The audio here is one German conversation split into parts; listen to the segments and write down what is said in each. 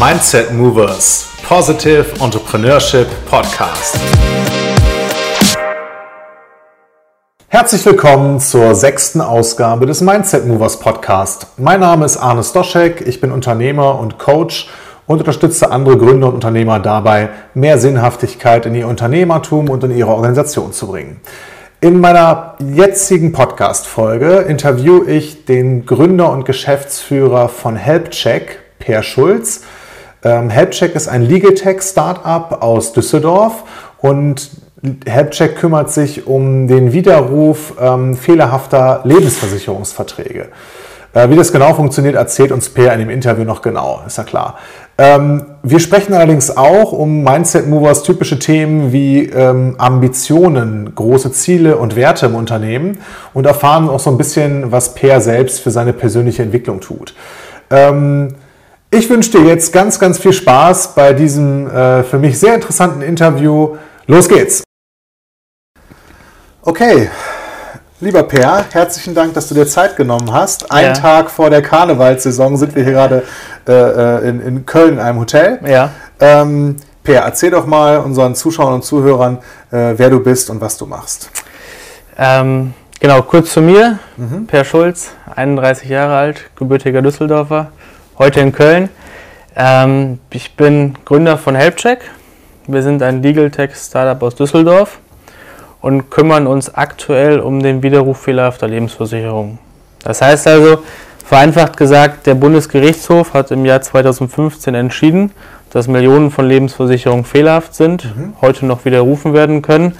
Mindset Movers Positive Entrepreneurship Podcast. Herzlich willkommen zur sechsten Ausgabe des Mindset Movers Podcast. Mein Name ist Arne Stoschek, ich bin Unternehmer und Coach und unterstütze andere Gründer und Unternehmer dabei, mehr Sinnhaftigkeit in ihr Unternehmertum und in ihre Organisation zu bringen. In meiner jetzigen Podcast-Folge interviewe ich den Gründer und Geschäftsführer von HelpCheck, Per Schulz. Ähm, HelpCheck ist ein Legal Tech Startup aus Düsseldorf und HelpCheck kümmert sich um den Widerruf ähm, fehlerhafter Lebensversicherungsverträge. Äh, wie das genau funktioniert, erzählt uns Per in dem Interview noch genau, ist ja klar. Ähm, wir sprechen allerdings auch um Mindset Movers typische Themen wie ähm, Ambitionen, große Ziele und Werte im Unternehmen und erfahren auch so ein bisschen, was Per selbst für seine persönliche Entwicklung tut. Ähm, ich wünsche dir jetzt ganz, ganz viel Spaß bei diesem äh, für mich sehr interessanten Interview. Los geht's! Okay, Lieber Per, herzlichen Dank, dass du dir Zeit genommen hast. Ein ja. Tag vor der Karnevalssaison sind wir hier gerade äh, äh, in, in, Köln in einem Hotel. Ja. Ähm, per, erzähl doch mal unseren Zuschauern und Zuhörern, äh, wer du bist und was du machst. Ähm, genau, kurz zu mir. Mhm. Per Schulz, 31 Jahre alt, gebürtiger Düsseldorfer, heute in Köln. Ähm, ich bin Gründer von HelpCheck. Wir sind ein Legal Tech Startup aus Düsseldorf und kümmern uns aktuell um den Widerruf fehlerhafter Lebensversicherung. Das heißt also, vereinfacht gesagt, der Bundesgerichtshof hat im Jahr 2015 entschieden, dass Millionen von Lebensversicherungen fehlerhaft sind, mhm. heute noch widerrufen werden können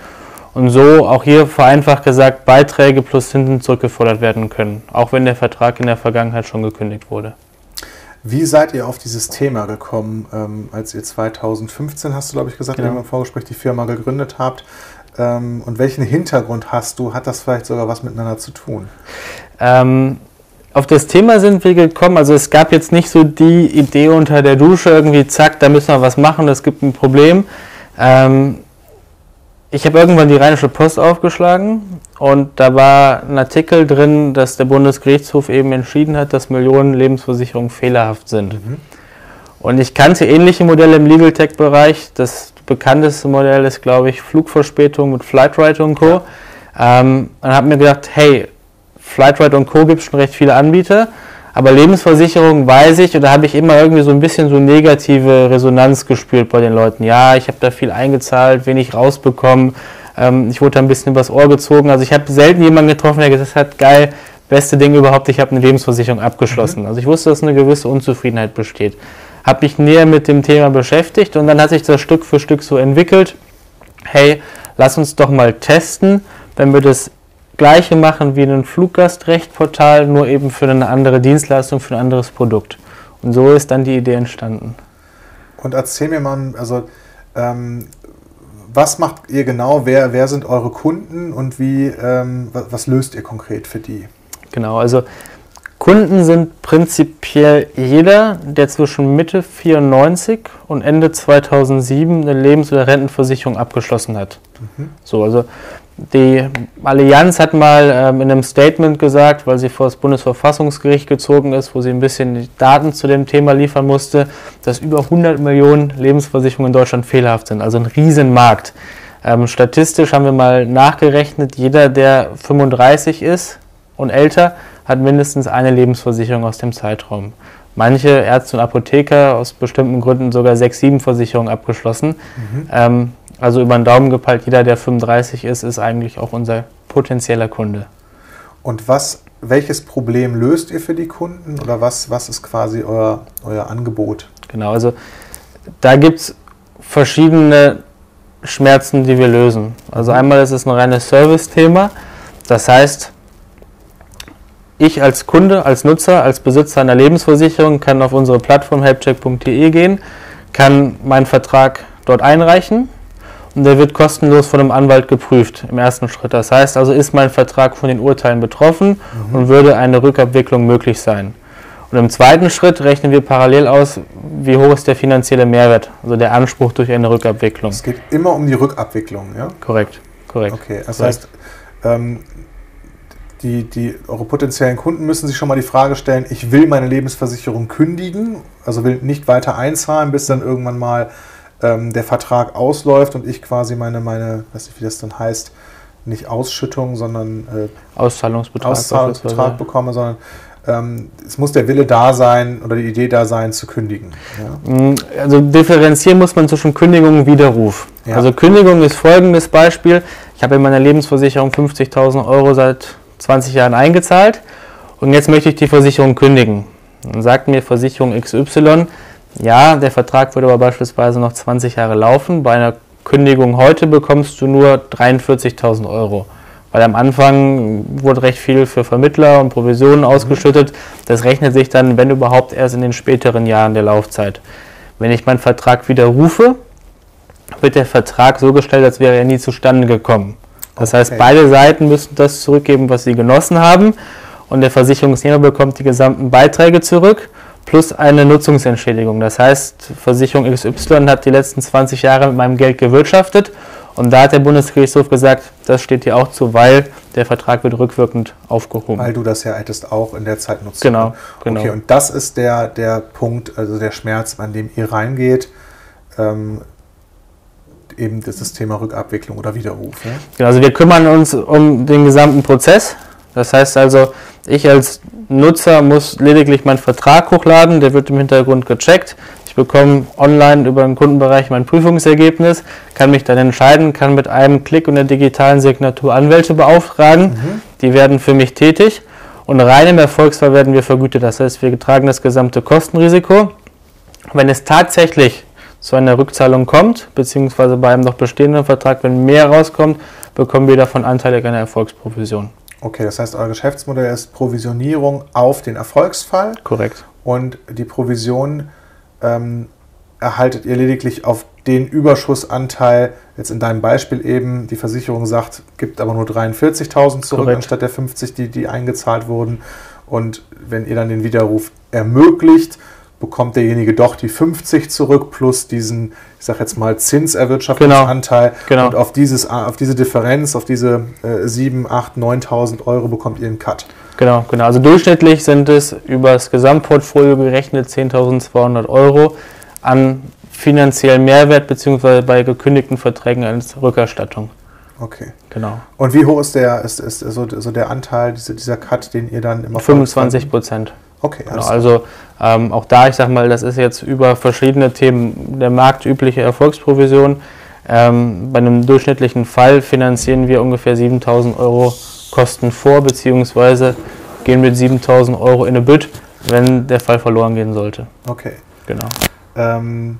und so auch hier vereinfacht gesagt Beiträge plus Zinsen zurückgefordert werden können, auch wenn der Vertrag in der Vergangenheit schon gekündigt wurde. Wie seid ihr auf dieses Thema gekommen, ähm, als ihr 2015, hast du glaube ich gesagt, genau. im Vorgespräch die Firma gegründet habt? ähm, und welchen Hintergrund hast du? Hat das vielleicht sogar was miteinander zu tun? Ähm, auf das Thema sind wir gekommen. Also es gab jetzt nicht so die Idee unter der Dusche irgendwie, zack, da müssen wir was machen, es gibt ein Problem. Ähm, ich habe irgendwann die Rheinische Post aufgeschlagen und da war ein Artikel drin, dass der Bundesgerichtshof eben entschieden hat, dass Millionen Lebensversicherungen fehlerhaft sind. Mhm. Und ich kannte ähnliche Modelle im Legal Tech-Bereich. Das bekannteste Modell ist, glaube ich, Flugverspätung mit Flightride und Co. Ja. Ähm, und habe mir gedacht, hey, Flightride und Co. gibt es schon recht viele Anbieter, aber Lebensversicherung weiß ich, und da habe ich immer irgendwie so ein bisschen so negative Resonanz gespürt bei den Leuten. Ja, ich habe da viel eingezahlt, wenig rausbekommen, ähm, ich wurde da ein bisschen übers Ohr gezogen. Also ich habe selten jemanden getroffen, der gesagt hat, geil, beste Ding überhaupt, ich habe eine Lebensversicherung abgeschlossen. Mhm. Also ich wusste, dass eine gewisse Unzufriedenheit besteht habe mich näher mit dem Thema beschäftigt und dann hat sich das Stück für Stück so entwickelt, hey, lass uns doch mal testen, wenn wir das gleiche machen wie ein Fluggastrechtportal, nur eben für eine andere Dienstleistung, für ein anderes Produkt. Und so ist dann die Idee entstanden. Und erzähl mir mal, also ähm, was macht ihr genau, wer, wer sind eure Kunden und wie, ähm, was, löst ihr konkret für die? Genau, also Kunden sind prinzipiell jeder, der zwischen Mitte 94 und Ende 2007 eine Lebens- oder Rentenversicherung abgeschlossen hat. Mhm. So, also die Allianz hat mal ähm, in einem Statement gesagt, weil sie vor das Bundesverfassungsgericht gezogen ist, wo sie ein bisschen Daten zu dem Thema liefern musste, dass über 100 Millionen Lebensversicherungen in Deutschland fehlerhaft sind. Also ein Riesenmarkt. Ähm, statistisch haben wir mal nachgerechnet, jeder, der 35 ist und älter, hat mindestens eine Lebensversicherung aus dem Zeitraum. Manche Ärzte und Apotheker aus bestimmten Gründen sogar sechs, sieben Versicherungen abgeschlossen. Mhm. Ähm, also über den Daumen gepeilt, jeder, der 35 ist, ist eigentlich auch unser potenzieller Kunde. Und was, welches Problem löst ihr für die Kunden oder was, was ist quasi euer, euer Angebot? Genau, also da gibt es verschiedene Schmerzen, die wir lösen. Also einmal ist es ein reines Service-Thema. Das heißt, ich als Kunde, als Nutzer, als Besitzer einer Lebensversicherung kann auf unsere Plattform helpcheck.de gehen, kann meinen Vertrag dort einreichen und der wird kostenlos von einem Anwalt geprüft im ersten Schritt. Das heißt also, ist mein Vertrag von den Urteilen betroffen mhm. und würde eine Rückabwicklung möglich sein. Und im zweiten Schritt rechnen wir parallel aus, wie hoch ist der finanzielle Mehrwert, also der Anspruch durch eine Rückabwicklung. Es geht immer um die Rückabwicklung, ja? Korrekt, korrekt. Okay, das korrekt. heißt, ähm, die, die, eure potenziellen Kunden müssen sich schon mal die Frage stellen, ich will meine Lebensversicherung kündigen, also will nicht weiter einzahlen, bis dann irgendwann mal ähm, der Vertrag ausläuft und ich quasi meine, meine, weiß nicht, wie das dann heißt, nicht Ausschüttung, sondern äh, Auszahlungsbetrag, Auszahlungsbetrag bekomme, sondern ähm, es muss der Wille da sein oder die Idee da sein, zu kündigen. Ja. Mm, also differenzieren muss man zwischen Kündigung und Widerruf. Ja. Also Kündigung ist folgendes Beispiel. Ich habe in meiner Lebensversicherung 50.000 Euro seit 20 Jahren eingezahlt und jetzt möchte ich die Versicherung kündigen. Dann sagt mir Versicherung XY, ja, der Vertrag würde aber beispielsweise noch 20 Jahre laufen. Bei einer Kündigung heute bekommst du nur 43.000 Euro. Weil am Anfang wurde recht viel für Vermittler und Provisionen ausgeschüttet. Das rechnet sich dann, wenn überhaupt, erst in den späteren Jahren der Laufzeit. Wenn ich meinen Vertrag widerrufe, wird der Vertrag so gestellt, als wäre er nie zustande gekommen. Das okay. heißt, beide Seiten müssen das zurückgeben, was sie genossen haben. Und der Versicherungsnehmer bekommt die gesamten Beiträge zurück plus eine Nutzungsentschädigung. Das heißt, Versicherung XY hat die letzten 20 Jahre mit meinem Geld gewirtschaftet und da hat der Bundesgerichtshof gesagt, das steht dir auch zu, weil der Vertrag wird rückwirkend aufgehoben. Weil du das ja hättest auch in der Zeit nutzen Genau, genau. Okay, und das ist der, der Punkt, also der Schmerz, an dem ihr reingeht. Ähm, eben das, Thema Rückabwicklung oder Widerruf. Ne? Genau, also wir kümmern uns um den gesamten Prozess. Das heißt also, ich als Nutzer muss lediglich meinen Vertrag hochladen, der wird im Hintergrund gecheckt. Ich bekomme online über den Kundenbereich mein Prüfungsergebnis, kann mich dann entscheiden, kann mit einem Klick und der digitalen Signatur Anwälte beauftragen. Mhm. Die werden für mich tätig und rein im Erfolgsfall werden wir vergütet. Das heißt, wir tragen das gesamte Kostenrisiko. Wenn es tatsächlich zu einer Rückzahlung kommt, beziehungsweise bei einem noch bestehenden Vertrag, wenn mehr rauskommt, bekommen wir davon anteilig eine Erfolgsprovision. Okay, das heißt, euer Geschäftsmodell ist Provisionierung auf den Erfolgsfall. Korrekt. Und die Provision ähm, erhaltet ihr lediglich auf den Überschussanteil, jetzt in deinem Beispiel eben, die Versicherung sagt, gibt aber nur 43.000 zurück, Korrekt. anstatt der 50, die, die eingezahlt wurden. Und wenn ihr dann den Widerruf ermöglicht, bekommt derjenige doch die 50 zurück plus diesen, ich sag jetzt mal, Zinserwirtschaftungsanteil. Genau. genau. Und auf, dieses, auf diese Differenz, auf diese äh, 7, 8, 9.000 Euro bekommt ihr einen Cut. Genau, genau. Also durchschnittlich sind es über das Gesamtportfolio gerechnet 10.200 Euro an finanziellen Mehrwert beziehungsweise bei gekündigten Verträgen als Rückerstattung. Okay. Genau. Und wie hoch ist der, ist, ist so, so der Anteil, dieser, dieser Cut, den ihr dann immer 25 Prozent. Okay, genau, also ähm, auch da, ich sag mal, das ist jetzt über verschiedene Themen der marktübliche Erfolgsprovision. Ähm, bei einem durchschnittlichen Fall finanzieren wir ungefähr 7000 Euro Kosten vor, beziehungsweise gehen mit 7000 Euro in eine Bütt, wenn der Fall verloren gehen sollte. Okay. Genau. Ähm,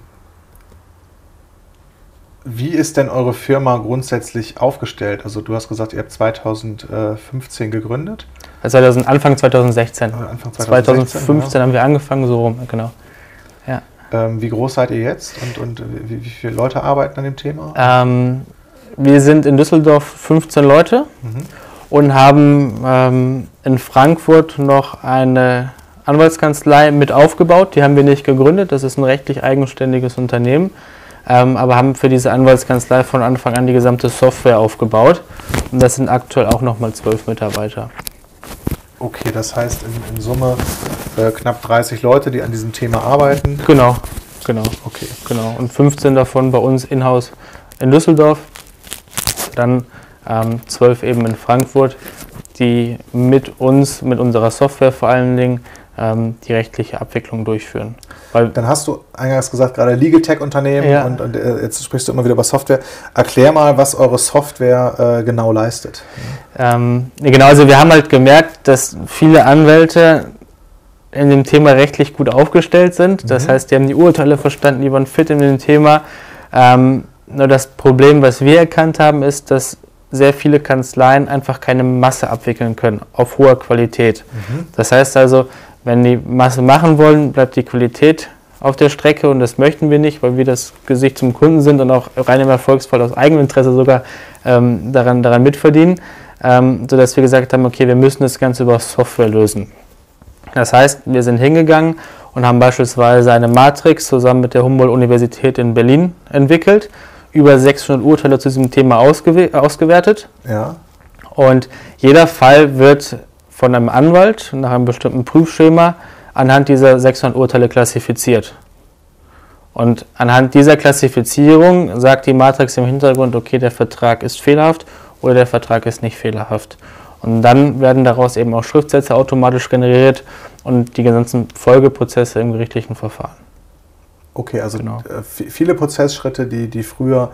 wie ist denn eure Firma grundsätzlich aufgestellt? Also du hast gesagt, ihr habt 2015 gegründet. Also Anfang 2016. Anfang 2016 2015 ja. haben wir angefangen, so rum, genau. Ja. Ähm, wie groß seid ihr jetzt und, und wie, wie, viele Leute arbeiten an dem Thema? Ähm, wir sind in Düsseldorf 15 Leute mhm. und haben ähm, in Frankfurt noch eine Anwaltskanzlei mit aufgebaut. Die haben wir nicht gegründet, das ist ein rechtlich eigenständiges Unternehmen ähm, aber haben für diese Anwaltskanzlei von Anfang an die gesamte Software aufgebaut. Und das sind aktuell auch nochmal zwölf Mitarbeiter. Okay, das heißt in, in Summe äh, knapp 30 Leute, die an diesem Thema arbeiten. Genau, genau. Okay. Genau. Und 15 davon bei uns in-house in Düsseldorf. Dann ähm, 12 eben in Frankfurt, die mit uns, mit unserer Software vor allen Dingen, die rechtliche Abwicklung durchführen. Weil Dann hast du eingangs gesagt, gerade Legal Tech-Unternehmen ja. und, und äh, jetzt sprichst du immer wieder über Software. Erklär mal, was eure Software äh, genau leistet. Ähm, genau, also wir haben halt gemerkt, dass viele Anwälte in dem Thema rechtlich gut aufgestellt sind. Das mhm. heißt, die haben die Urteile verstanden, die waren fit in dem Thema. Ähm, nur das Problem, was wir erkannt haben, ist, dass sehr viele Kanzleien einfach keine Masse abwickeln können auf hoher Qualität. Mhm. Das heißt also, wenn die Masse machen wollen, bleibt die Qualität auf der Strecke und das möchten wir nicht, weil wir das Gesicht zum Kunden sind und auch rein im Erfolgsfall aus eigenem Interesse sogar ähm, daran, daran mitverdienen, ähm, sodass wir gesagt haben, okay, wir müssen das Ganze über Software lösen. Das heißt, wir sind hingegangen und haben beispielsweise eine Matrix zusammen mit der Humboldt-Universität in Berlin entwickelt, über 600 Urteile zu diesem Thema ausgewertet. Ja Und jeder Fall wird von einem Anwalt nach einem bestimmten Prüfschema anhand dieser 600 Urteile klassifiziert. Und anhand dieser Klassifizierung sagt die Matrix im Hintergrund, okay, der Vertrag ist fehlerhaft oder der Vertrag ist nicht fehlerhaft. Und dann werden daraus eben auch Schriftsätze automatisch generiert und die ganzen Folgeprozesse im gerichtlichen Verfahren. Okay, also genau. Äh, viele Prozessschritte, die, die früher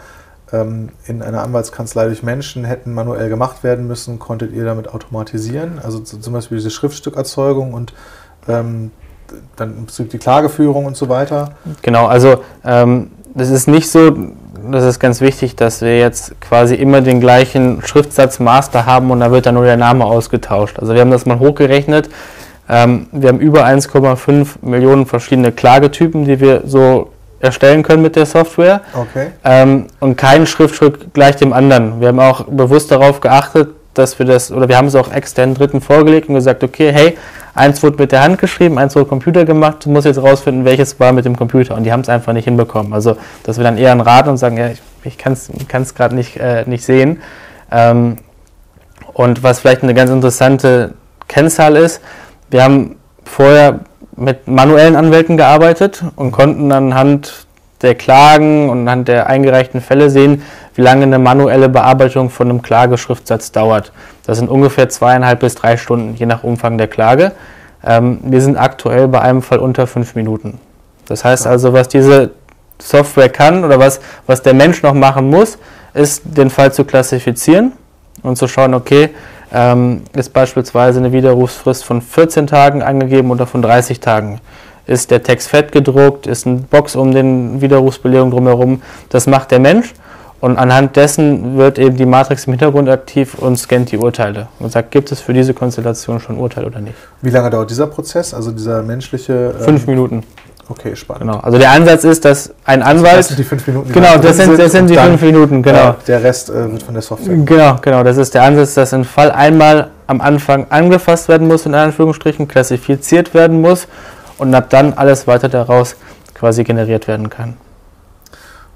in einer Anwaltskanzlei durch Menschen hätten manuell gemacht werden müssen, konntet ihr damit automatisieren? Also zum Beispiel diese Schriftstückerzeugung und ähm, dann die Klageführung und so weiter? Genau, also ähm, das ist nicht so, das ist ganz wichtig, dass wir jetzt quasi immer den gleichen Schriftsatz Master haben und da wird dann nur der Name ausgetauscht. Also wir haben das mal hochgerechnet. Ähm, wir haben über 1,5 Millionen verschiedene Klagetypen, die wir so erstellen können mit der Software. Okay. Ähm, und kein Schriftstück gleich dem anderen. Wir haben auch bewusst darauf geachtet, dass wir das, oder wir haben es auch externen Dritten vorgelegt und gesagt, okay, hey, eins wurde mit der Hand geschrieben, eins wurde Computer gemacht, du musst jetzt rausfinden, welches war mit dem Computer. Und die haben es einfach nicht hinbekommen. Also, dass wir dann eher raten und sagen, ja, ich, ich kann es gerade nicht, äh, nicht sehen. Ähm, und was vielleicht eine ganz interessante Kennzahl ist, wir haben vorher mit manuellen Anwälten gearbeitet und konnten anhand der Klagen und anhand der eingereichten Fälle sehen, wie lange eine manuelle Bearbeitung von einem Klageschriftsatz dauert. Das sind ungefähr zweieinhalb bis drei Stunden, je nach Umfang der Klage. Ähm, wir sind aktuell bei einem Fall unter fünf Minuten. Das heißt also, was diese Software kann oder was, was der Mensch noch machen muss, ist den Fall zu klassifizieren und zu schauen, okay, ähm, ist beispielsweise eine Widerrufsfrist von 14 Tagen angegeben oder von 30 Tagen. Ist der Text fett gedruckt, ist eine Box um den Widerrufsbelegung drumherum. Das macht der Mensch und anhand dessen wird eben die Matrix im Hintergrund aktiv und scannt die Urteile und sagt, gibt es für diese Konstellation schon Urteil oder nicht. Wie lange dauert dieser Prozess, also dieser menschliche? Ähm Fünf Minuten. Okay, spannend. Genau. Also der Ansatz ist, dass ein also Anwalt. Das sind die fünf Minuten. Genau, das sind, das sind die fünf Minuten, genau. der Rest äh, wird von der Software. Genau, genau. Das ist der Ansatz, dass ein Fall einmal am Anfang angefasst werden muss, in Anführungsstrichen, klassifiziert werden muss und ab dann alles weiter daraus quasi generiert werden kann.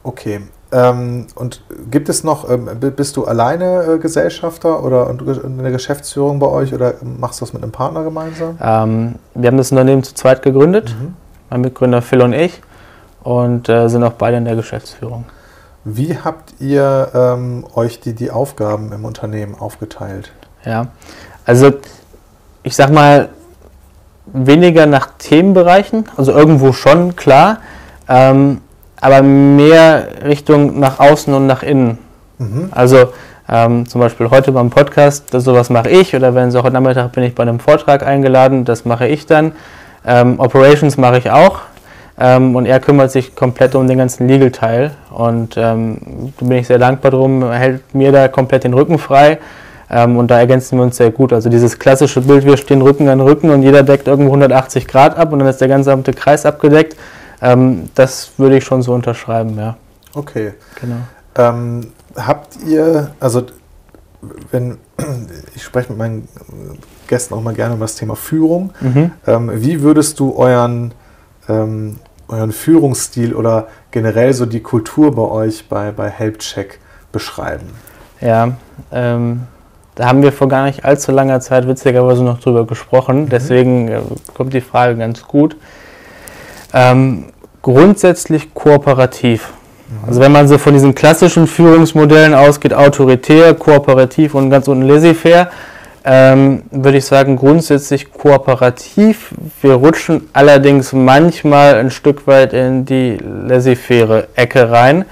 Okay. Ähm, und gibt es noch, ähm, bist du alleine äh, Gesellschafter oder in der Geschäftsführung bei euch oder machst du das mit einem Partner gemeinsam? Ähm, wir haben das Unternehmen zu zweit gegründet. Mhm mein Mitgründer Phil und ich, und äh, sind auch beide in der Geschäftsführung. Wie habt ihr ähm, euch die, die Aufgaben im Unternehmen aufgeteilt? Ja, also ich sag mal, weniger nach Themenbereichen, also irgendwo schon, klar, ähm, aber mehr Richtung nach außen und nach innen. Mhm. Also ähm, zum Beispiel heute beim Podcast, das, sowas mache ich, oder wenn es auch heute Nachmittag bin ich bei einem Vortrag eingeladen, das mache ich dann. Ähm, Operations mache ich auch. Ähm, und er kümmert sich komplett um den ganzen Legal-Teil. Und ähm, da bin ich sehr dankbar drum. Er hält mir da komplett den Rücken frei. Ähm, und da ergänzen wir uns sehr gut. Also dieses klassische Bild, wir stehen Rücken an Rücken und jeder deckt irgendwo 180 Grad ab und dann ist der gesamte Kreis abgedeckt. Ähm, das würde ich schon so unterschreiben, ja. Okay. Genau. Ähm, habt ihr, also wenn ich spreche mit meinen Gästen auch mal gerne über das Thema Führung. Mhm. Ähm, wie würdest du euren, ähm, euren Führungsstil oder generell so die Kultur bei euch bei, bei HelpCheck beschreiben? Ja, ähm, da haben wir vor gar nicht allzu langer Zeit witzigerweise noch drüber gesprochen. Mhm. Deswegen äh, kommt die Frage ganz gut. Ähm, grundsätzlich kooperativ. Mhm. Also wenn man so von diesen klassischen Führungsmodellen ausgeht, autoritär, kooperativ und ganz unten laissez-faire, ähm, würde ich sagen, grundsätzlich kooperativ. Wir rutschen allerdings manchmal ein Stück weit in die laissez-faire Ecke rein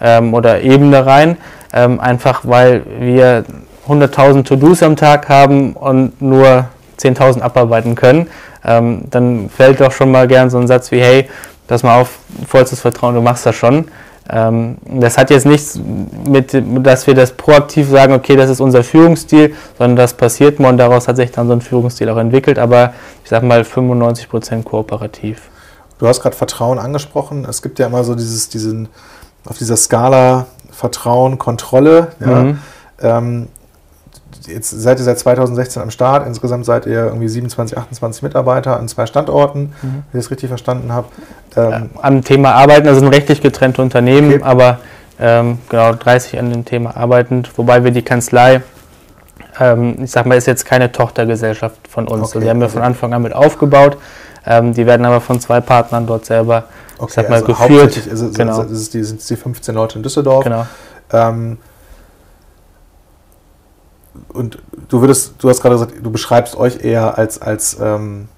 ähm, oder Ebene rein, ähm, einfach weil wir 100.000 To-Dos am Tag haben und nur 10.000 abarbeiten können. Ähm, dann fällt doch schon mal gern so ein Satz wie, hey, pass mal auf, vollstes Vertrauen, du machst das schon. Ähm, das hat jetzt nichts mit, dass wir das proaktiv sagen, okay, das ist unser Führungsstil, sondern das passiert mal und daraus hat sich dann so ein Führungsstil auch entwickelt, aber ich sag mal 95 Prozent kooperativ. Du hast gerade Vertrauen angesprochen. Es gibt ja immer so dieses, diesen, auf dieser Skala Vertrauen, Kontrolle. Ja. Mhm. Ähm, jetzt seid ihr seit 2016 am Start. Insgesamt seid ihr irgendwie 27, 28 Mitarbeiter an zwei Standorten, mhm. wenn ich das richtig verstanden habe. Ähm, am Thema Arbeiten, also ein rechtlich getrennte Unternehmen, okay. aber ähm, genau 30 an dem Thema arbeitend, wobei wir die Kanzlei ähm, ich sag mal, ist jetzt keine Tochtergesellschaft von uns. Okay, die haben wir also- von Anfang an mit aufgebaut. Ähm, die werden aber von zwei Partnern dort selber, Okay, ich sag mal, also geführt. hauptsächlich ist es, Genau. ist es die, sind es die 15 Leute in Düsseldorf. Genau. Und du würdest, du hast gerade gesagt, du beschreibst euch eher als, als ähm,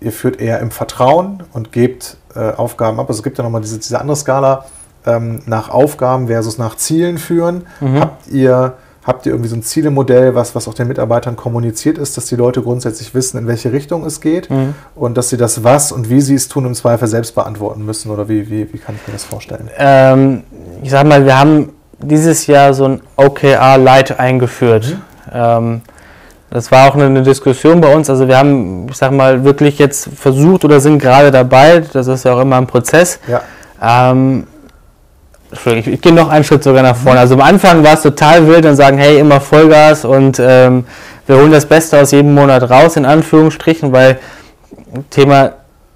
ihr führt eher im Vertrauen und gebt äh, Aufgaben ab. Also es gibt ja nochmal diese, diese andere Skala ähm, nach Aufgaben versus nach Zielen führen. Mhm. Habt ihr Habt ihr irgendwie so ein Zielemodell, was, was auch den Mitarbeitern kommuniziert ist, dass die Leute grundsätzlich wissen, in welche Richtung es geht Mhm. und dass sie das was und wie sie es tun im Zweifel selbst beantworten müssen? Oder wie, wie, wie kann ich mir das vorstellen? Ähm, ich sag mal, wir haben dieses Jahr so ein OKR Light eingeführt. Mhm. Ähm, das war auch eine, Diskussion bei uns. Also wir haben, ich sag mal, wirklich jetzt versucht oder sind gerade dabei, das ist ja auch immer ein Prozess. Ja. Ähm, Entschuldigung, ich, ich gehe noch einen Schritt sogar nach vorne. Also am Anfang war es total wild und sagen, hey, immer Vollgas und ähm, wir holen das Beste aus jedem Monat raus, in Anführungsstrichen, weil Thema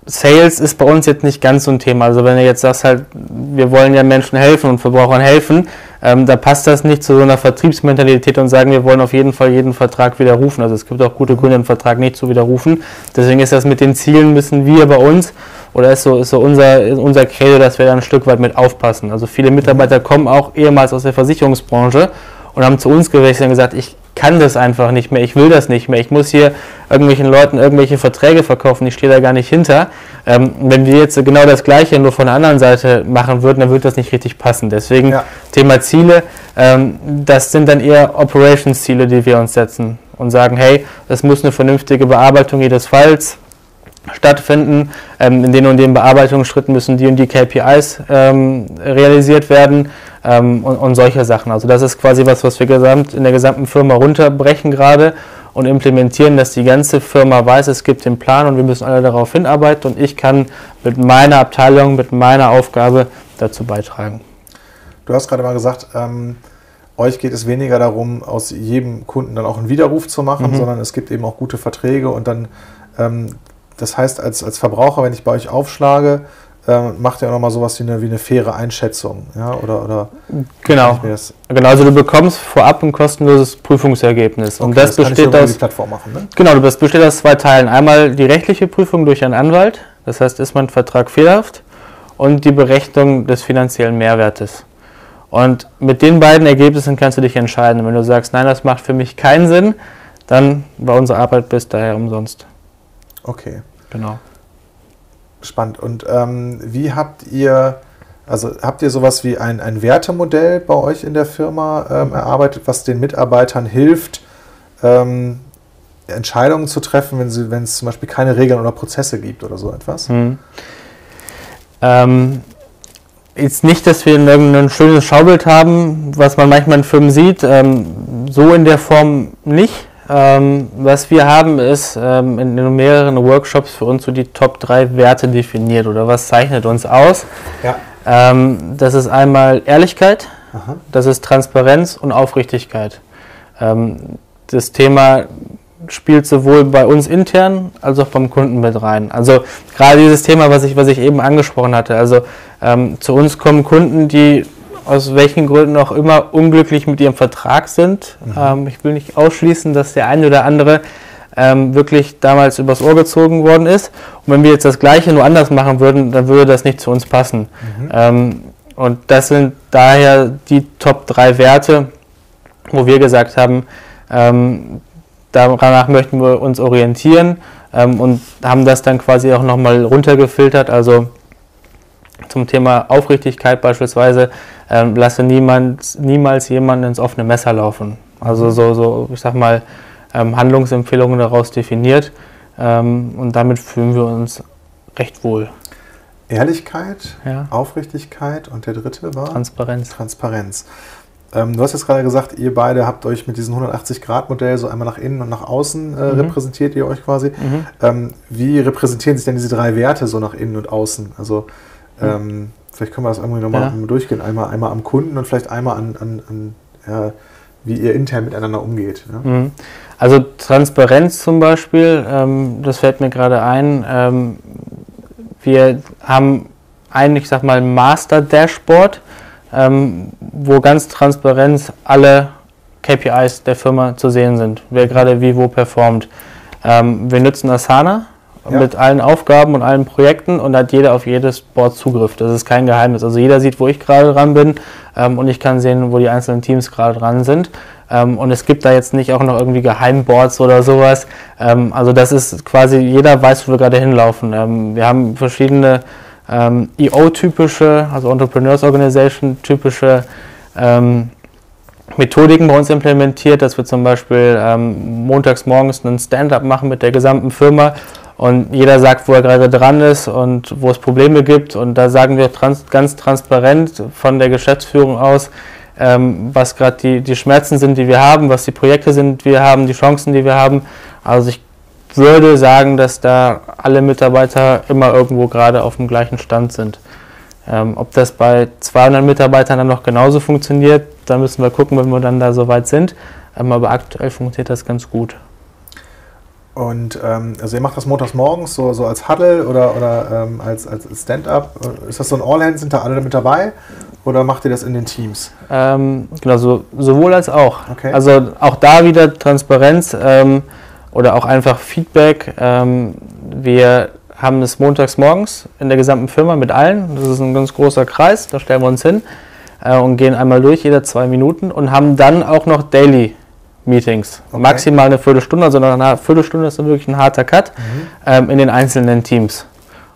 Sales ist bei uns jetzt nicht ganz so ein Thema. Also wenn du jetzt sagst halt, wir wollen ja Menschen helfen und Verbrauchern helfen, ähm, da passt das nicht zu so einer Vertriebsmentalität und sagen, wir wollen auf jeden Fall jeden Vertrag widerrufen. Also es gibt auch gute Gründe, einen Vertrag nicht zu widerrufen. Deswegen ist das mit den Zielen müssen wir bei uns oder ist so, ist so unser, ist unser Credo, dass wir da ein Stück weit mit aufpassen. Also viele Mitarbeiter kommen auch ehemals aus der Versicherungsbranche und haben zu uns gewechselt und gesagt, ich kann das einfach nicht mehr, ich will das nicht mehr, ich muss hier irgendwelchen Leuten irgendwelche Verträge verkaufen, ich stehe da gar nicht hinter. Ähm, wenn wir jetzt genau das Gleiche nur von der anderen Seite machen würden, dann würde das nicht richtig passen. Deswegen Ja. Thema Ziele, ähm, das sind dann eher Operations-Ziele, die wir uns setzen und sagen, hey, es muss eine vernünftige Bearbeitung jedes Falls stattfinden. Ähm, in den und den Bearbeitungsschritten müssen die und die KPIs ähm, realisiert werden ähm, und, und solche Sachen. Also das ist quasi was, was wir gesamt, in der gesamten Firma runterbrechen gerade und implementieren, dass die ganze Firma weiß, es gibt den Plan und wir müssen alle darauf hinarbeiten und ich kann mit meiner Abteilung, mit meiner Aufgabe dazu beitragen. Du hast gerade mal gesagt, ähm, euch geht es weniger darum, aus jedem Kunden dann auch einen Widerruf zu machen, Mhm. sondern es gibt eben auch gute Verträge und dann, ähm, das heißt, als, als Verbraucher, wenn ich bei euch aufschlage, ähm, macht ihr auch nochmal sowas wie eine, wie eine faire Einschätzung. Ja? Oder, oder Genau. das, Genau, also du bekommst vorab ein kostenloses Prüfungsergebnis. und Okay, das, kann ich besteht aus machen, ne? Genau, das besteht aus zwei Teilen. Einmal die rechtliche Prüfung durch einen Anwalt, das heißt, ist mein Vertrag fehlerhaft, und die Berechnung des finanziellen Mehrwertes. Und mit den beiden Ergebnissen kannst du dich entscheiden. Wenn du sagst, nein, das macht für mich keinen Sinn, dann war unsere Arbeit bis daher umsonst. Okay, Genau. spannend. Und ähm, wie habt ihr, also habt ihr sowas wie ein, ein Wertemodell bei euch in der Firma ähm, erarbeitet, was den Mitarbeitern hilft, ähm, Entscheidungen zu treffen, wenn, sie, wenn es zum Beispiel keine Regeln oder Prozesse gibt oder so etwas? Hm. Ähm, jetzt nicht, dass wir irgendein schönes Schaubild haben, was man manchmal in Firmen sieht. Ähm, so in der Form nicht. Ähm, was wir haben, ist ähm, in, in mehreren Workshops für uns so die Top 3 Werte definiert oder was zeichnet uns aus. Ja. Ähm, das ist einmal Ehrlichkeit, Aha. das ist Transparenz und Aufrichtigkeit. Ähm, das Thema spielt sowohl bei uns intern als auch beim Kunden mit rein. Also gerade dieses Thema, was ich, was ich eben angesprochen hatte. Also ähm, zu uns kommen Kunden, die aus welchen Gründen auch immer unglücklich mit ihrem Vertrag sind. Ähm, ich will nicht ausschließen, dass der eine oder andere ähm, wirklich damals übers Ohr gezogen worden ist. Und wenn wir jetzt das Gleiche nur anders machen würden, dann würde das nicht zu uns passen. Ähm, und das sind daher die Top 3 Werte, wo wir gesagt haben, ähm, danach möchten wir uns orientieren ähm, und haben das dann quasi auch nochmal runtergefiltert. Also zum Thema Aufrichtigkeit beispielsweise, ähm, lasse niemand, niemals jemanden ins offene Messer laufen. Also so, so ich sag mal, ähm, Handlungsempfehlungen daraus definiert ähm, und damit fühlen wir uns recht wohl. Ehrlichkeit, Ja. Aufrichtigkeit und der dritte war Transparenz. Transparenz. Ähm, du hast jetzt gerade gesagt, ihr beide habt euch mit diesem 180-Grad-Modell so einmal nach innen und nach außen äh, Mhm. repräsentiert, ihr euch quasi. Mhm. Ähm, wie repräsentieren sich denn diese drei Werte so nach innen und außen? Also ähm, vielleicht können wir das irgendwie nochmal Ja. durchgehen. Einmal, einmal am Kunden und vielleicht einmal an, an, an ja, wie ihr intern miteinander umgeht. Ja? Mhm. Also Transparenz zum Beispiel, ähm, das fällt mir gerade ein. Ähm, wir haben ein, ich sag mal, Master-Dashboard, ähm, wo ganz Transparenz alle KPIs der Firma zu sehen sind, wer gerade wie wo performt. Ähm, wir nutzen Asana ja. mit allen Aufgaben und allen Projekten und hat jeder auf jedes Board Zugriff. Das ist kein Geheimnis. Also jeder sieht, wo ich gerade dran bin ähm, und ich kann sehen, wo die einzelnen Teams gerade dran sind. Ähm, und es gibt da jetzt nicht auch noch irgendwie Geheimboards oder sowas. Ähm, also das ist quasi, jeder weiß, wo wir gerade hinlaufen. Ähm, wir haben verschiedene ähm, EO-typische, also Entrepreneurs Organization-typische ähm, Methodiken bei uns implementiert, dass wir zum Beispiel montags morgens einen Stand-up machen mit der gesamten Firma und jeder sagt, wo er gerade dran ist und wo es Probleme gibt. Und da sagen wir trans ganz transparent von der Geschäftsführung aus, ähm, was gerade die, die Schmerzen sind, die wir haben, was die Projekte sind, die wir haben, die Chancen, die wir haben. Also ich würde sagen, dass da alle Mitarbeiter immer irgendwo gerade auf dem gleichen Stand sind. Ähm, ob das bei 200 Mitarbeitern dann noch genauso funktioniert, da müssen wir gucken, wenn wir dann da so weit sind. Ähm, aber aktuell funktioniert das ganz gut. Und ähm, also ihr macht das montags morgens so, so als Huddle oder, oder ähm, als, als Stand-up. Ist das so ein All-Hand? Sind da alle mit dabei? Oder macht ihr das in den Teams? Ähm, genau, so, sowohl als auch. Okay. Also auch da wieder Transparenz ähm, oder auch einfach Feedback. Ähm, wir haben es montags morgens in der gesamten Firma mit allen. Das ist ein ganz großer Kreis, da stellen wir uns hin äh, und gehen einmal durch, jede zwei Minuten und haben dann auch noch Daily Meetings. Okay. Maximal eine Viertelstunde, also nach einer Viertelstunde ist dann wirklich ein harter Cut mhm. ähm, in den einzelnen Teams.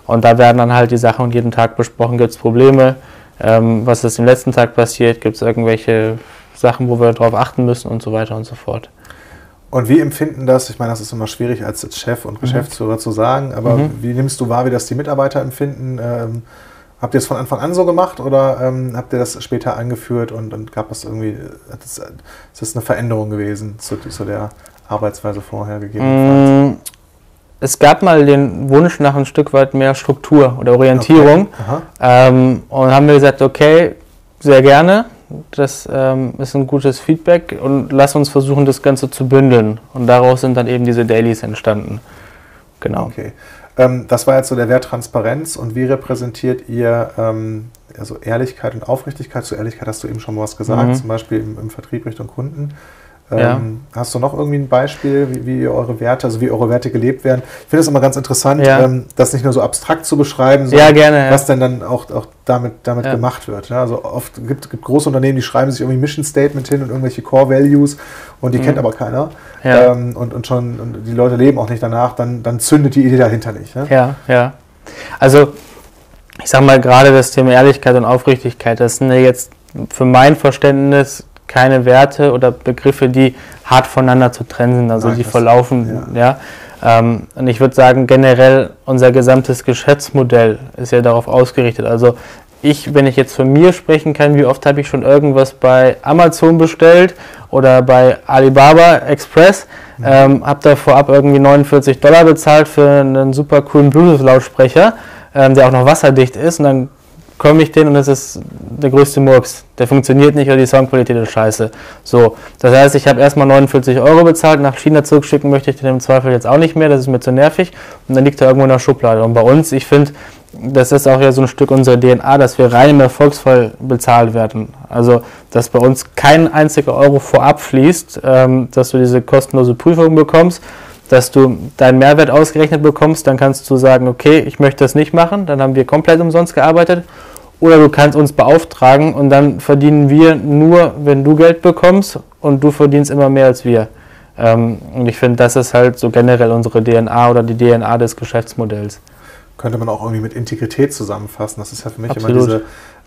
Und da werden dann halt die Sachen jeden Tag besprochen. Gibt es Probleme? Ähm, was ist im letzten Tag passiert? Gibt es irgendwelche Sachen, wo wir darauf achten müssen und so weiter und so fort. Und wie empfinden das? Ich meine, das ist immer schwierig als Chef und mhm. Geschäftsführer mhm. zu sagen, aber mhm. wie nimmst du wahr, wie das die Mitarbeiter empfinden? Ähm, Habt ihr es von Anfang an so gemacht oder ähm, habt ihr das später eingeführt und, und gab es irgendwie, das, ist das eine Veränderung gewesen zu, zu der Arbeitsweise vorher gegeben? Mm, es gab mal den Wunsch nach ein Stück weit mehr Struktur oder Orientierung okay. ähm, und haben wir gesagt, okay, sehr gerne, das ähm, ist ein gutes Feedback und lass uns versuchen, das Ganze zu bündeln. Und daraus sind dann eben diese Dailies entstanden. Genau. Okay. Ähm, das war jetzt so der Wert Transparenz und wie repräsentiert ihr ähm, also Ehrlichkeit und Aufrichtigkeit? Zu Ehrlichkeit hast du eben schon was gesagt, mhm. zum Beispiel im, im, Vertrieb Richtung Kunden. Ähm, ja. Hast du noch irgendwie ein Beispiel, wie, wie, eure Werte, also wie eure Werte gelebt werden? Ich finde es immer ganz interessant, ja. ähm, das nicht nur so abstrakt zu beschreiben, sondern ja, gerne, was denn dann auch, auch damit, damit gemacht wird. Also oft gibt es große Unternehmen, die schreiben sich irgendwie Mission Statement hin und irgendwelche Core Values und die mhm. kennt aber keiner. Ähm, und, und schon und die Leute leben auch nicht danach, dann, dann zündet die Idee dahinter nicht. Ne? Ja, ja. Also ich sage mal gerade das Thema Ehrlichkeit und Aufrichtigkeit, das sind ja jetzt für mein Verständnis keine Werte oder Begriffe, die hart voneinander zu trennen sind, also Nein, die verlaufen. Ja. ja. Ähm, und ich würde sagen, generell unser gesamtes Geschäftsmodell ist ja darauf ausgerichtet. Also ich, wenn ich jetzt von mir sprechen kann, wie oft habe ich schon irgendwas bei Amazon bestellt oder bei Alibaba Express, mhm. ähm, habe da vorab irgendwie 49 Dollar bezahlt für einen super coolen Bluetooth-Lautsprecher, ähm, der auch noch wasserdicht ist und dann komme ich den und das ist der größte Murks. Der funktioniert nicht oder die Soundqualität ist scheiße. So, das heißt, ich habe erstmal 49 Euro bezahlt, nach China zurückschicken möchte ich den im Zweifel jetzt auch nicht mehr, das ist mir zu nervig und dann liegt er irgendwo in der Schublade. Und bei uns, ich finde, das ist auch ja so ein Stück unserer DNA, dass wir rein im Erfolgsfall bezahlt werden. Also, dass bei uns kein einziger Euro vorab fließt, ähm, dass du diese kostenlose Prüfung bekommst, dass du deinen Mehrwert ausgerechnet bekommst, dann kannst du sagen, okay, ich möchte das nicht machen, dann haben wir komplett umsonst gearbeitet. Oder du kannst uns beauftragen und dann verdienen wir nur, wenn du Geld bekommst und du verdienst immer mehr als wir. Ähm, und ich finde, das ist halt so generell unsere DNA oder die DNA des Geschäftsmodells. Könnte man auch irgendwie mit Integrität zusammenfassen. Das ist ja für mich Absolut. immer diese,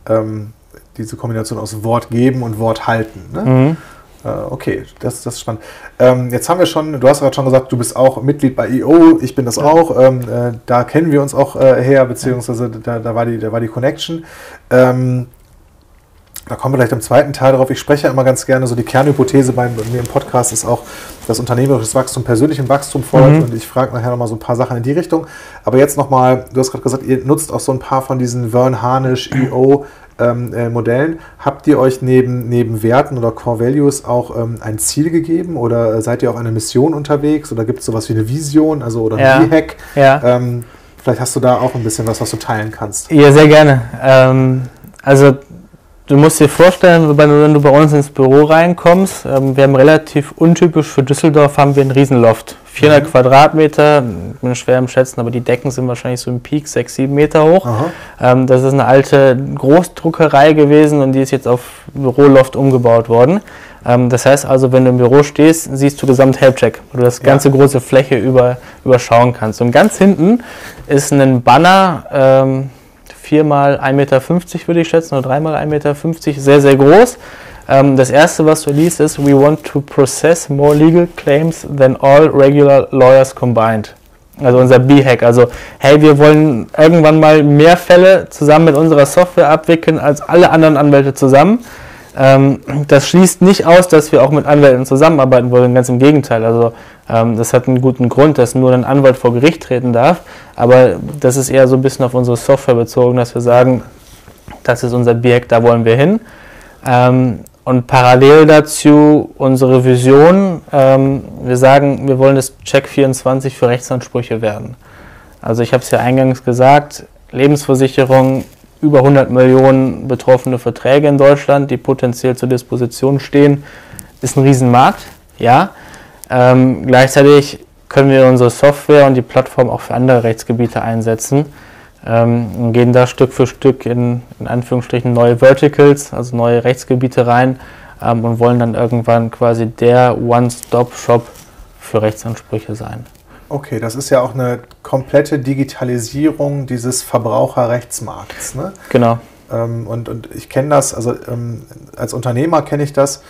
ähm, diese Kombination aus Wort geben und Wort halten. Ne? Mhm. Äh, okay, das, das ist spannend. Ähm, jetzt haben wir schon, du hast gerade schon gesagt, du bist auch Mitglied bei EO, ich bin das auch. Ähm, äh, da kennen wir uns auch äh, her, beziehungsweise da, da, war die, da war die Connection. Ähm, da kommen wir vielleicht im zweiten Teil drauf. Ich spreche ja immer ganz gerne, so die Kernhypothese bei, bei mir im Podcast ist auch, dass unternehmerisches Wachstum persönlichem Wachstum folgt. Mhm. Und ich frage nachher nochmal so ein paar Sachen in die Richtung. Aber jetzt nochmal, du hast gerade gesagt, ihr nutzt auch so ein paar von diesen Vern Harnisch, EO ähm, äh, Modellen. Habt ihr euch neben, neben Werten oder Core Values auch ähm, ein Ziel gegeben oder seid ihr auf einer Mission unterwegs oder gibt es sowas wie eine Vision also, oder ein ja. hack Ja. Ähm, vielleicht hast du da auch ein bisschen was, was du teilen kannst. Ja, sehr gerne. Ähm, also Du musst dir vorstellen, wenn du bei uns ins Büro reinkommst, ähm, wir haben relativ untypisch für Düsseldorf haben wir einen Riesenloft. 400 mhm. Quadratmeter, bin schwer im Schätzen, aber die Decken sind wahrscheinlich so im Peak 6, 7 Meter hoch. Ähm, das ist eine alte Großdruckerei gewesen und die ist jetzt auf Büroloft umgebaut worden. Ähm, das heißt also, wenn du im Büro stehst, siehst du gesamt Helpcheck, wo du das ganze ja. große Fläche über, überschauen kannst. Und ganz hinten ist ein Banner, ähm, 4 mal 1,50 Meter würde ich schätzen, oder 3 mal 1,50 Meter, sehr, sehr groß. Ähm, das erste, was du liest, ist: We want to process more legal claims than all regular lawyers combined. Also unser B-Hack. Also, hey, wir wollen irgendwann mal mehr Fälle zusammen mit unserer Software abwickeln als alle anderen Anwälte zusammen. Ähm, das schließt nicht aus, dass wir auch mit Anwälten zusammenarbeiten wollen, ganz im Gegenteil. Also ähm, das hat einen guten Grund, dass nur ein Anwalt vor Gericht treten darf, aber das ist eher so ein bisschen auf unsere Software bezogen, dass wir sagen, das ist unser Objekt, da wollen wir hin. Ähm, und parallel dazu unsere Vision, ähm, wir sagen, wir wollen das Check 24 für Rechtsansprüche werden. Also ich habe es ja eingangs gesagt, Lebensversicherung über 100 Millionen betroffene Verträge in Deutschland, die potenziell zur Disposition stehen, ist ein Riesenmarkt, ja. Ähm, gleichzeitig können wir unsere Software und die Plattform auch für andere Rechtsgebiete einsetzen ähm, und gehen da Stück für Stück in, in Anführungsstrichen neue Verticals, also neue Rechtsgebiete rein ähm, und wollen dann irgendwann quasi der One-Stop-Shop für Rechtsansprüche sein. Okay, das ist ja auch eine komplette Digitalisierung dieses Verbraucherrechtsmarkts. Ne? Genau. Ähm, und, und ich kenne das, also ähm, als Unternehmer kenne ich das.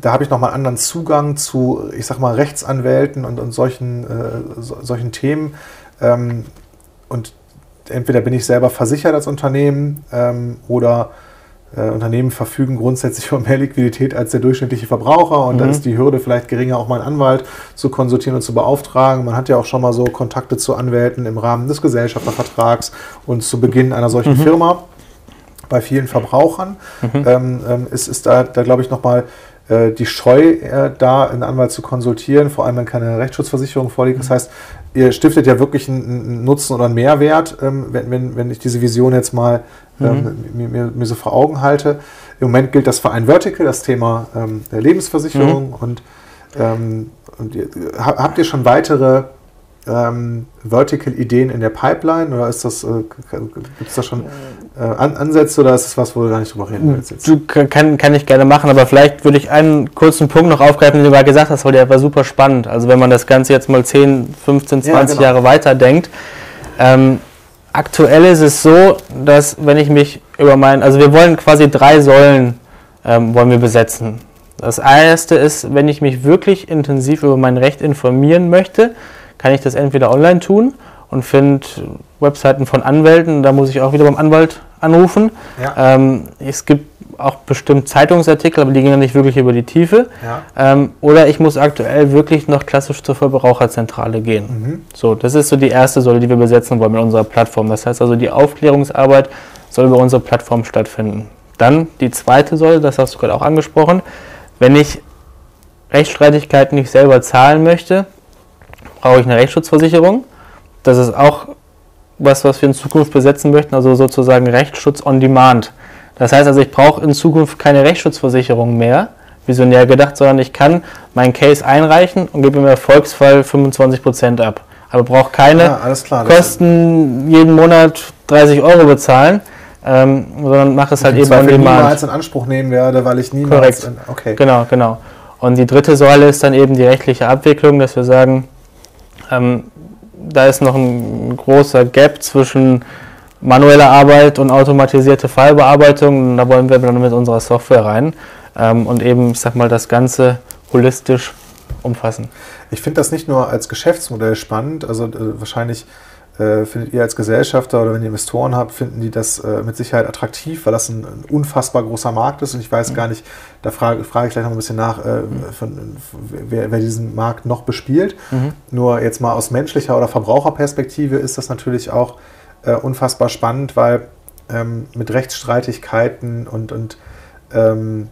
Da habe ich nochmal einen anderen Zugang zu, ich sag mal, Rechtsanwälten und, und solchen, äh, so, solchen Themen. Ähm, und entweder bin ich selber versichert als Unternehmen ähm, oder äh, Unternehmen verfügen grundsätzlich über mehr Liquidität als der durchschnittliche Verbraucher und mhm. da ist die Hürde vielleicht geringer, auch mal einen Anwalt zu konsultieren und zu beauftragen. Man hat ja auch schon mal so Kontakte zu Anwälten im Rahmen des Gesellschaftervertrags und zu Beginn einer solchen mhm. Firma. Bei vielen Verbrauchern mhm. ähm, ähm ist, ist da, da glaube ich, nochmal die Scheu äh, da, einen Anwalt zu konsultieren, vor allem wenn keine Rechtsschutzversicherung vorliegt. Das mhm. heißt, ihr stiftet ja wirklich einen Nutzen oder einen Mehrwert, ähm, wenn, wenn, wenn ich diese Vision jetzt mal ähm, mhm. mir, mir, so vor Augen halte. Im Moment gilt das für ein Vertical, das Thema ähm, der Lebensversicherung. Mhm. Und, ähm, und ihr, habt ihr schon weitere ähm, Vertical-Ideen in der Pipeline oder ist das, äh, gibt es da schon äh, An Ansätze oder ist das was, wo du gar nicht drüber reden willst? Jetzt? Du, kann, kann ich gerne machen, aber vielleicht würde ich einen kurzen Punkt noch aufgreifen, den du gerade gesagt hast, weil der war super spannend. Also wenn man das Ganze jetzt mal 10, 15, 20 ja, genau. Jahre weiter denkt. Ähm, aktuell ist es so, dass wenn ich mich über meinen, also wir wollen quasi drei Säulen ähm, wollen wir besetzen. Das erste ist, wenn ich mich wirklich intensiv über mein Recht informieren möchte, kann ich das entweder online tun und finde Webseiten von Anwälten, da muss ich auch wieder beim Anwalt anrufen. Ja. Ähm, es gibt auch bestimmt Zeitungsartikel, aber die gehen dann nicht wirklich über die Tiefe. Ja. Ähm, oder ich muss aktuell wirklich noch klassisch zur Verbraucherzentrale gehen. Mhm. So, das ist so die erste Säule, die wir besetzen wollen mit unserer Plattform. Das heißt also, die Aufklärungsarbeit soll über unsere Plattform stattfinden. Dann die zweite Säule, das hast du gerade auch angesprochen, wenn ich Rechtsstreitigkeiten nicht selber zahlen möchte, brauche ich eine Rechtsschutzversicherung. Das ist auch was, was wir in Zukunft besetzen möchten, also sozusagen Rechtsschutz on Demand. Das heißt also, ich brauche in Zukunft keine Rechtsschutzversicherung mehr, visionär gedacht, sondern ich kann meinen Case einreichen und gebe im Erfolgsfall 25% ab. Aber brauche keine ja, klar, Kosten jeden Monat 30 Euro bezahlen, ähm, sondern mache es halt eben on demand. niemals in Anspruch nehmen werde, weil ich niemals... Korrekt. In, okay. Genau, genau. Und die dritte Säule ist dann eben die rechtliche Abwicklung, dass wir sagen, ähm, da ist noch ein großer Gap zwischen manueller Arbeit und automatisierte Fallbearbeitung. Da wollen wir dann mit unserer Software rein ähm, und eben, ich sag mal, das Ganze holistisch umfassen. Ich finde das nicht nur als Geschäftsmodell spannend, also äh, wahrscheinlich findet ihr als Gesellschafter oder wenn ihr Investoren habt, finden die das äh, mit Sicherheit attraktiv, weil das ein, ein, unfassbar großer Markt ist und ich weiß mhm. gar nicht, da frage, frage ich gleich noch ein bisschen nach, äh, mhm. von, wer, wer, diesen Markt noch bespielt. Mhm. Nur jetzt mal aus menschlicher oder Verbraucherperspektive ist das natürlich auch äh, unfassbar spannend, weil ähm, mit Rechtsstreitigkeiten und, und ähm,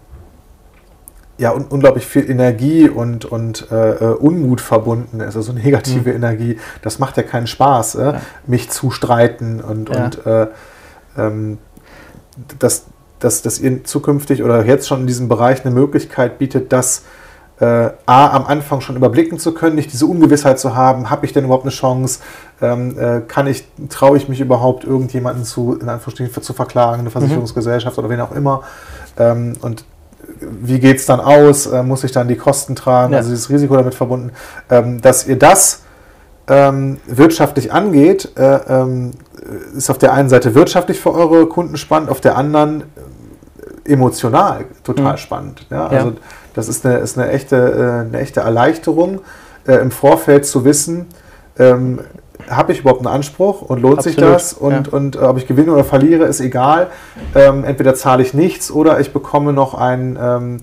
ja, un unglaublich viel Energie und, und äh, äh, Unmut verbunden ist, also negative mhm. Energie. Das macht ja keinen Spaß, äh, ja. mich zu streiten und, ja. und äh, ähm, das, dass, dass ihr zukünftig oder jetzt schon in diesem Bereich eine Möglichkeit bietet, das äh, A, am Anfang schon überblicken zu können, nicht diese Ungewissheit zu haben, habe ich denn überhaupt eine Chance, ähm, äh, kann ich, traue ich mich überhaupt irgendjemanden zu, in Anführungsstrichen, zu verklagen, eine Versicherungsgesellschaft mhm. oder wen auch immer. Ähm, und wie geht es dann aus? Äh, muss ich dann die Kosten tragen? Ja. Also dieses Risiko damit verbunden, ähm, dass ihr das ähm, wirtschaftlich angeht, äh, ähm, ist auf der einen Seite wirtschaftlich für eure Kunden spannend, auf der anderen äh, emotional total mhm. spannend. Ja? Also ja. das ist eine, ist eine, echte, äh, eine echte Erleichterung, äh, im Vorfeld zu wissen, ähm, habe ich überhaupt einen Anspruch und lohnt Absolut, sich das? Und, ja. und äh, ob ich gewinne oder verliere, ist egal. Ähm, entweder zahle ich nichts oder ich bekomme noch ein, ähm,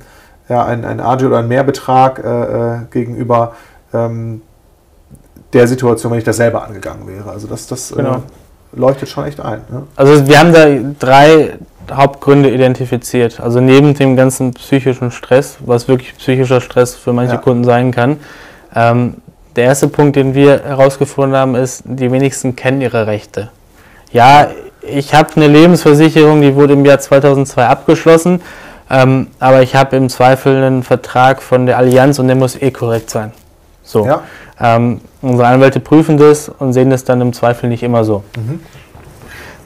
ja, ein, ein Agio oder einen Mehrbetrag äh, äh, gegenüber ähm, der Situation, wenn ich das selber angegangen wäre. Also das, das genau. äh, leuchtet schon echt ein. Ne? Also wir haben da drei Hauptgründe identifiziert. Also neben dem ganzen psychischen Stress, was wirklich psychischer Stress für manche ja. Kunden sein kann. Ähm, der erste Punkt, den wir herausgefunden haben, ist, die wenigsten kennen ihre Rechte. Ja, ich habe eine Lebensversicherung, die wurde im Jahr 2002 abgeschlossen, ähm, aber ich habe im Zweifel einen Vertrag von der Allianz und der muss eh korrekt sein. So. Ja. Ähm, unsere Anwälte prüfen das und sehen das dann im Zweifel nicht immer so. Mhm.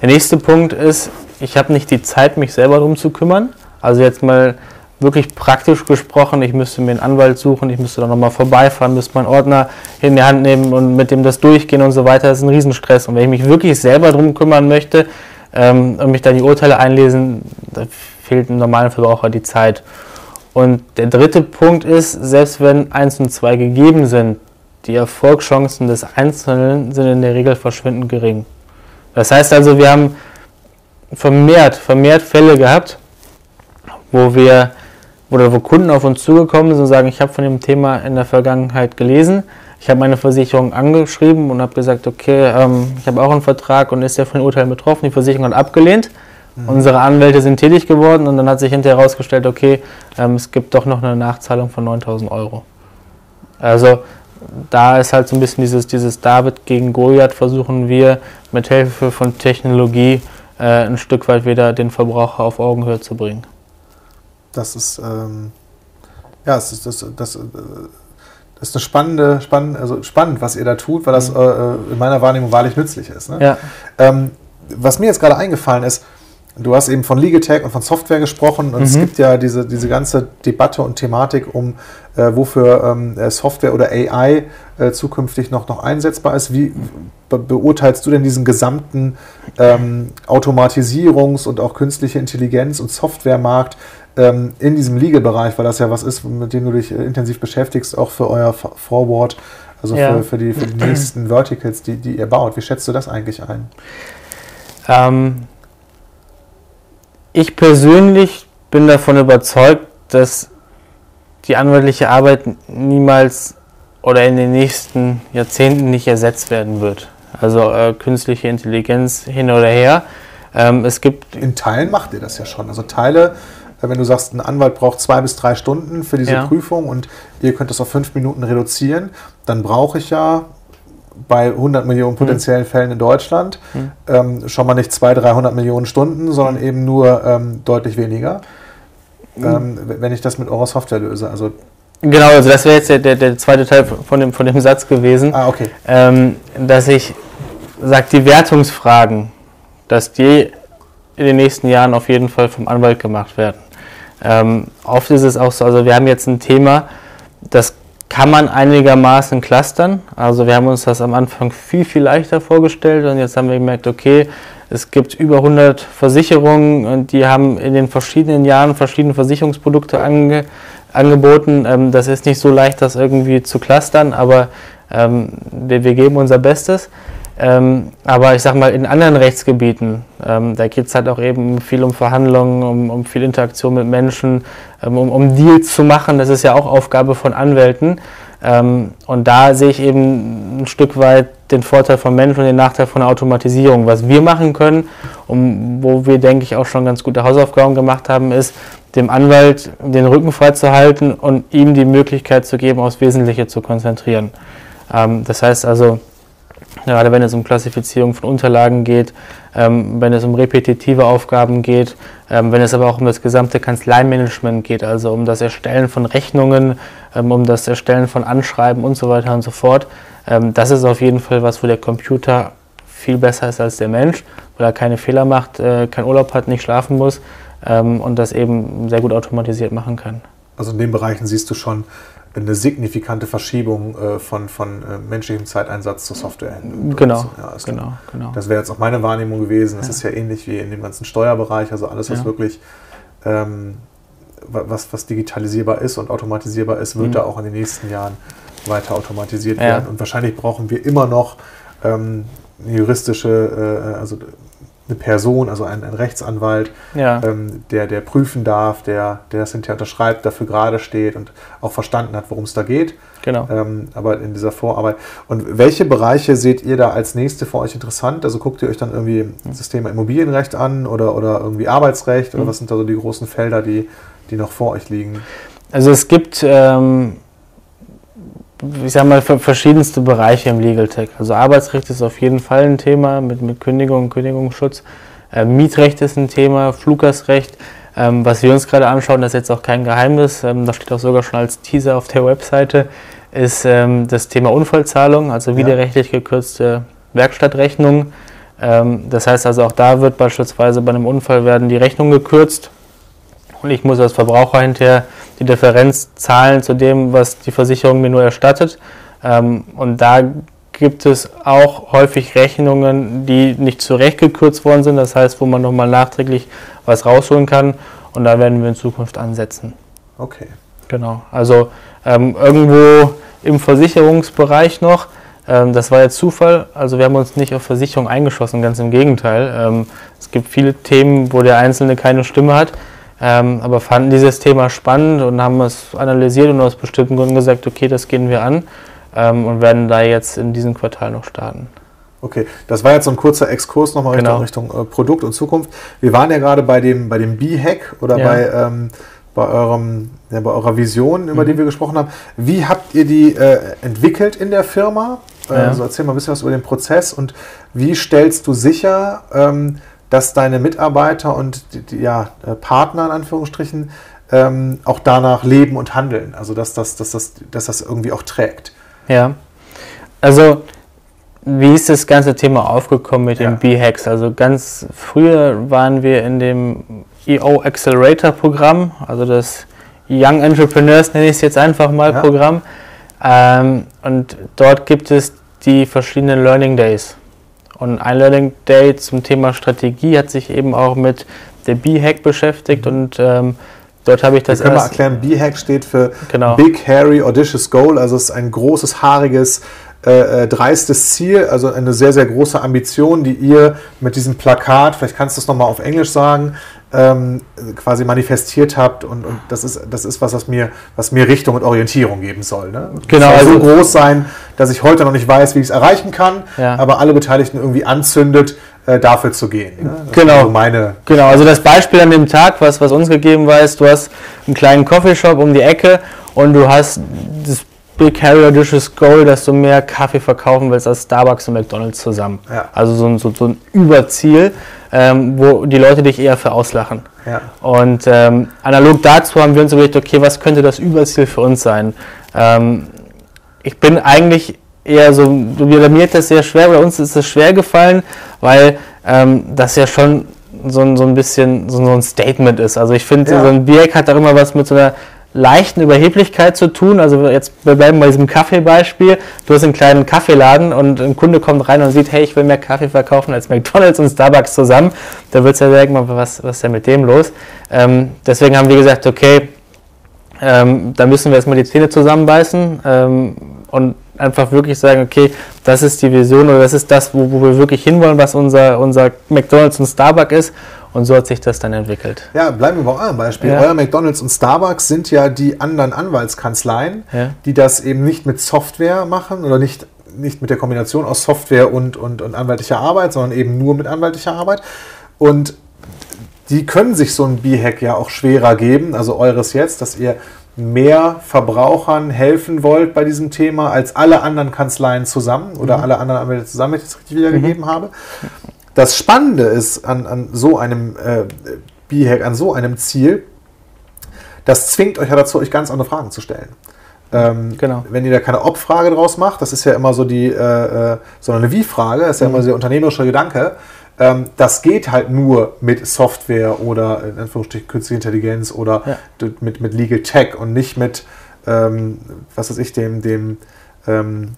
Der nächste Punkt ist, ich habe nicht die Zeit, mich selber darum zu kümmern. Also jetzt mal wirklich praktisch gesprochen, ich müsste mir einen Anwalt suchen, ich müsste da nochmal vorbeifahren, müsste meinen Ordner in die Hand nehmen und mit dem das durchgehen und so weiter. Das ist ein Riesenstress. Und wenn ich mich wirklich selber darum kümmern möchte ähm, und mich da die Urteile einlesen, da fehlt einem normalen Verbraucher die Zeit. Und der dritte Punkt ist, selbst wenn 1 und 2 gegeben sind, die Erfolgschancen des Einzelnen sind in der Regel verschwindend gering. Das heißt also, wir haben vermehrt, vermehrt Fälle gehabt, wo wir oder wo Kunden auf uns zugekommen sind und sagen, ich habe von dem Thema in der Vergangenheit gelesen, ich habe meine Versicherung angeschrieben und habe gesagt, okay, ähm, ich habe auch einen Vertrag und ist ja von den Urteilen betroffen, die Versicherung hat abgelehnt. Mhm. Unsere Anwälte sind tätig geworden und dann hat sich hinterher herausgestellt, okay, ähm, es gibt doch noch eine Nachzahlung von 9000 Euro. Also da ist halt so ein bisschen dieses, dieses David gegen Goliath, versuchen wir mit Hilfe von Technologie äh, ein Stück weit wieder den Verbraucher auf Augenhöhe zu bringen. Das ist, ähm, ja, das ist, das, das, äh, das ist eine spannende, spannend, also spannend, was ihr da tut, weil das mhm. äh, in meiner Wahrnehmung wahrlich nützlich ist. Ne? Ja. Ähm, was mir jetzt gerade eingefallen ist, Du hast eben von Legatech und von Software gesprochen und mhm. es gibt ja diese, diese ganze Debatte und Thematik um, äh, wofür ähm, äh, Software oder AI äh, zukünftig noch, noch einsetzbar ist. Wie be beurteilst du denn diesen gesamten ähm, Automatisierungs- und auch künstliche Intelligenz- und Softwaremarkt ähm, in diesem Legal-Bereich, weil das ja was ist, mit dem du dich äh, intensiv beschäftigst, auch für euer Forward, also ja. für, für, die, für die nächsten Verticals, die, die ihr baut. Wie schätzt du das eigentlich ein? Ähm ich persönlich bin davon überzeugt, dass die anwaltliche Arbeit niemals oder in den nächsten Jahrzehnten nicht ersetzt werden wird. Also äh, künstliche Intelligenz hin oder her. Ähm, es gibt in Teilen macht ihr das ja schon. Also Teile, äh, wenn du sagst, ein Anwalt braucht zwei bis drei Stunden für diese ja. Prüfung und ihr könnt das auf fünf Minuten reduzieren, dann brauche ich ja bei 100 Millionen potenziellen mhm. Fällen in Deutschland mhm. ähm, schon mal nicht 200, 300 Millionen Stunden, sondern mhm. eben nur ähm, deutlich weniger, mhm. ähm, wenn ich das mit eurer Software löse. Also genau, also das wäre jetzt der, der, der, zweite Teil von dem, von dem Satz gewesen, ah, okay. Ähm, dass ich sage, die Wertungsfragen, dass die in den nächsten Jahren auf jeden Fall vom Anwalt gemacht werden. Ähm, oft ist es auch so, also wir haben jetzt ein Thema, das kann man einigermaßen clustern. Also wir haben uns das am Anfang viel, viel leichter vorgestellt und jetzt haben wir gemerkt, okay, es gibt über 100 Versicherungen und die haben in den verschiedenen Jahren verschiedene Versicherungsprodukte ange, angeboten. Ähm, das ist nicht so leicht, das irgendwie zu clustern, aber ähm, wir, wir, geben unser Bestes. Ähm, aber ich sag mal, in anderen Rechtsgebieten, ähm, da geht es halt auch eben viel um Verhandlungen, um, um viel Interaktion mit Menschen, ähm, um, um, Deals zu machen. Das ist ja auch Aufgabe von Anwälten. Ähm, und da sehe ich eben ein Stück weit den Vorteil von Menschen und den Nachteil von der Automatisierung. Was wir machen können, um, wo wir, denke ich, auch schon ganz gute Hausaufgaben gemacht haben, ist, dem Anwalt den Rücken frei zu halten und ihm die Möglichkeit zu geben, aufs Wesentliche zu konzentrieren. Ähm, das heißt also, Gerade wenn es um Klassifizierung von Unterlagen geht, ähm, wenn es um repetitive Aufgaben geht, ähm, wenn es aber auch um das gesamte Kanzleimanagement geht, also um das Erstellen von Rechnungen, ähm, um das Erstellen von Anschreiben und so weiter und so fort. Ähm, das ist auf jeden Fall was, wo der Computer viel besser ist als der Mensch, weil er keine Fehler macht, äh, keinen Urlaub hat, nicht schlafen muss ähm, und das eben sehr gut automatisiert machen kann. Also in den Bereichen siehst du schon eine signifikante Verschiebung äh, von, von äh, menschlichem Zeiteinsatz zur Software hin. Genau, ja, genau, genau. Das wäre jetzt auch meine Wahrnehmung gewesen. Das ja. ist ja ähnlich wie in dem ganzen Steuerbereich, also alles, was ja. wirklich ähm, was, was digitalisierbar ist und automatisierbar ist, wird mhm. da auch in den nächsten Jahren weiter automatisiert werden. Und wahrscheinlich brauchen wir immer noch ähm, juristische, äh, also eine Person, also ein, ein Rechtsanwalt, ja. ähm, der, der prüfen darf, der, der das hinterher unterschreibt, dafür gerade steht und auch verstanden hat, worum es da geht. Genau. Ähm, aber in dieser Vorarbeit. Und welche Bereiche seht ihr da als nächste für euch interessant? Also guckt ihr euch dann irgendwie das Thema Immobilienrecht an oder, oder irgendwie Arbeitsrecht? Oder mhm. was sind da so die großen Felder, die, die noch vor euch liegen? Also es gibt ähm, ich sag mal, verschiedenste Bereiche im Legal Tech. Also Arbeitsrecht ist auf jeden Fall ein Thema mit, mit Kündigung und Kündigungsschutz. Äh, Mietrecht ist ein Thema, Fluggastrecht. Ähm, was wir uns gerade anschauen, das ist jetzt auch kein Geheimnis, ähm, das steht auch sogar schon als Teaser auf der Webseite, ist ähm, das Thema Unfallzahlung, also widerrechtlich gekürzte Werkstattrechnung. Ähm, das heißt also auch da wird beispielsweise bei einem Unfall werden die Rechnungen gekürzt und ich muss als Verbraucher hinterher die Differenz zahlen zu dem, was die Versicherung mir nur erstattet. Ähm, und da gibt es auch häufig Rechnungen, die nicht zurechtgekürzt worden sind, das heißt, wo man nochmal nachträglich was rausholen kann. Und da werden wir in Zukunft ansetzen. Okay. Genau. Also ähm, irgendwo im Versicherungsbereich noch. Ähm, das war jetzt Zufall. Also wir haben uns nicht auf Versicherung eingeschossen, ganz im Gegenteil. Ähm, es gibt viele Themen, wo der Einzelne keine Stimme hat ähm, aber fanden dieses Thema spannend und haben es analysiert und aus bestimmten Gründen gesagt, okay, das gehen wir an ähm, und werden da jetzt in diesem Quartal noch starten. Okay, das war jetzt so ein kurzer Exkurs nochmal genau. Richtung, Richtung äh, Produkt und Zukunft. Wir waren ja gerade bei dem, bei dem B-Hack oder ja. bei, ähm, bei, eurem, ja, bei eurer Vision, über mhm. die wir gesprochen haben. Wie habt ihr die äh, entwickelt in der Firma? Äh, ja. Also erzähl mal ein bisschen was über den Prozess und wie stellst du sicher, ähm, dass deine Mitarbeiter und ja, äh, Partner in Anführungsstrichen ähm, auch danach leben und handeln. Also dass das, dass, das, dass das irgendwie auch trägt. Ja. Also wie ist das ganze Thema aufgekommen mit ja. den B-Hacks? Also ganz früher waren wir in dem EO Accelerator Programm, also das Young Entrepreneurs nenne ich es jetzt einfach mal ja. Programm. Ähm, und dort gibt es die verschiedenen Learning Days. Und ein Learning Day zum Thema Strategie hat sich eben auch mit der B-Hack beschäftigt mhm. und ähm, dort habe ich das. Wir können mal erklären, B-Hack steht für genau. Big Hairy Audacious Goal, also es ist ein großes, haariges, äh, äh, dreistes Ziel, also eine sehr, sehr große Ambition, die ihr mit diesem Plakat, vielleicht kannst du es nochmal auf Englisch sagen, ähm, quasi manifestiert habt und, und, das ist das ist was, was mir, was mir Richtung und Orientierung geben soll. Ne? Genau. Soll so also groß sein, dass ich heute noch nicht weiß, wie ich es erreichen kann, ja. aber alle Beteiligten irgendwie anzündet, äh, dafür zu gehen. Ne? Genau. meine genau, also das Beispiel an dem Tag, was, was uns gegeben war, ist, du hast einen kleinen Coffeeshop um die Ecke und du hast das Big Carrier Dishes Goal, dass du mehr Kaffee verkaufen willst als Starbucks und McDonalds zusammen. Ja. Also so ein, so, so ein Überziel, ähm, wo die Leute dich eher für auslachen. Ja. Und ähm, analog dazu haben wir uns überlegt, okay, was könnte das Überziel für uns sein? Ähm, ich bin eigentlich eher so, mir hat das sehr schwer, bei uns ist es schwer gefallen, weil ähm, das ja schon so ein, so ein bisschen so, ein Statement ist. Also ich finde, ja. so ein Bierk hat auch immer was mit so einer leichten Überheblichkeit zu tun. Also jetzt wir bleiben bei diesem Kaffeebeispiel. Du hast einen kleinen Kaffeeladen und ein Kunde kommt rein und sieht, hey, ich will mehr Kaffee verkaufen als McDonalds und Starbucks zusammen. Da wird es ja denken, was, was ist denn mit dem los? Ähm, deswegen haben wir gesagt, okay, ähm, da müssen wir erstmal die Zähne zusammenbeißen ähm, und einfach wirklich sagen, okay, das ist die Vision oder das ist das, wo, wo wir wirklich hinwollen, was unser, unser McDonalds und Starbucks ist und so hat sich das dann entwickelt. Ja, bleiben wir bei eurem Beispiel. Ja. Euer McDonalds und Starbucks sind ja die anderen Anwaltskanzleien, ja. die das eben nicht mit Software machen oder nicht, nicht mit der Kombination aus Software und, und, und anwaltlicher Arbeit, sondern eben nur mit anwaltlicher Arbeit. Und die können sich so ein B-Hack ja auch schwerer geben, also eures jetzt, dass ihr mehr Verbrauchern helfen wollt bei diesem Thema als alle anderen Kanzleien zusammen oder mhm. alle anderen Anwälte zusammen, wenn ich das richtig wiedergegeben mhm. habe. Das Spannende ist an, an so einem äh, B-Hack, an so einem Ziel, das zwingt euch ja dazu, euch ganz andere Fragen zu stellen. Ähm, genau. Wenn ihr da keine Ob-Frage draus macht, das ist ja immer so die, äh, äh sondern eine Wie-Frage, das ist ja mhm. immer so der unternehmerische Gedanke. Ähm, das geht halt nur mit Software oder in Anführungsstrichen künstliche Intelligenz oder ja. mit, mit Legal Tech und nicht mit, ähm, was weiß ich, dem, dem ähm,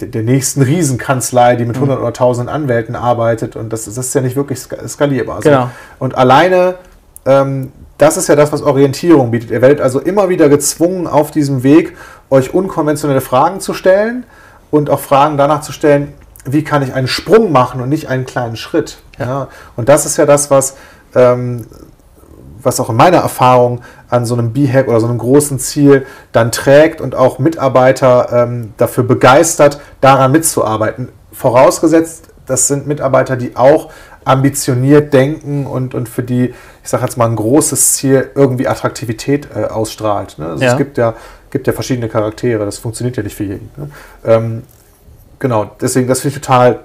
der nächsten Riesenkanzlei, die mit 100 mhm. oder 1000 Anwälten arbeitet und das, das ist ja nicht wirklich skalierbar. Also, genau. Und alleine ähm, das ist ja das, was Orientierung bietet. Ihr werdet also immer wieder gezwungen, auf diesem Weg euch unkonventionelle Fragen zu stellen und auch Fragen danach zu stellen, wie kann ich einen Sprung machen und nicht einen kleinen Schritt. Ja. ja und das ist ja das, was, ähm, was auch in meiner Erfahrung an so einem B-Hack oder so einem großen Ziel dann trägt und auch Mitarbeiter ähm, dafür begeistert, daran mitzuarbeiten. Vorausgesetzt, das sind Mitarbeiter, die auch ambitioniert denken und, und für die, ich sage jetzt mal, ein großes Ziel irgendwie Attraktivität äh, ausstrahlt. Ne? Also ja. Es gibt ja, gibt ja verschiedene Charaktere, das funktioniert ja nicht für jeden. Ne? Ähm, genau, deswegen, das finde ich total,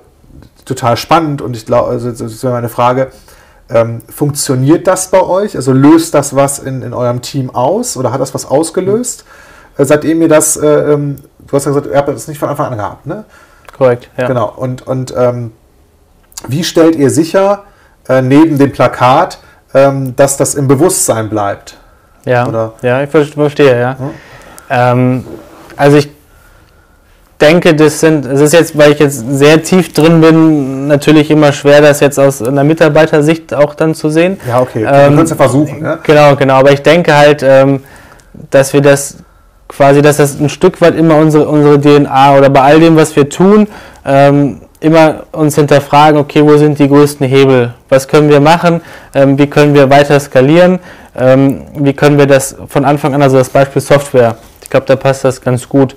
total spannend und ich glaube, also das wäre meine Frage, ähm, funktioniert das bei euch? Also löst das was in, in eurem Team aus oder hat das was ausgelöst? Mhm. Äh, seitdem ihr das, äh, ähm, du hast ja gesagt, ihr habt das nicht von Anfang an gehabt, ne? Korrekt, ja. Genau, und, und ähm, wie stellt ihr sicher, äh, neben dem Plakat, ähm, dass das im Bewusstsein bleibt? Ja, Oder? ja ich verstehe, ja. Hm? Ähm, also ich denke, das sind, es ist jetzt, weil ich jetzt sehr tief drin bin, natürlich immer schwer, das jetzt aus einer Mitarbeitersicht auch dann zu sehen. Ja, okay. Ähm, wir können es ja versuchen. Ja? Genau, genau. Aber ich denke halt, ähm, dass wir das quasi, dass das ein Stück weit immer unsere, unsere DNA oder bei all dem, was wir tun, ähm, immer uns hinterfragen, okay, wo sind die größten Hebel? Was können wir machen? Ähm, wie können wir weiter skalieren? Ähm, wie können wir das von Anfang an, also das Beispiel Software, ich glaube, da passt das ganz gut.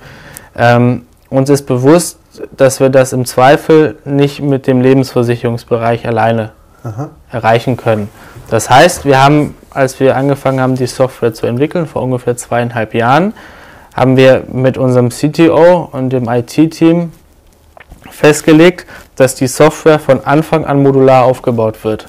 Ähm, uns ist bewusst, dass wir das im Zweifel nicht mit dem Lebensversicherungsbereich alleine Aha. erreichen können. Das heißt, wir haben, als wir angefangen haben, die Software zu entwickeln, vor ungefähr zweieinhalb Jahren, haben wir mit unserem CTO und dem IT-Team festgelegt, dass die Software von Anfang an modular aufgebaut wird.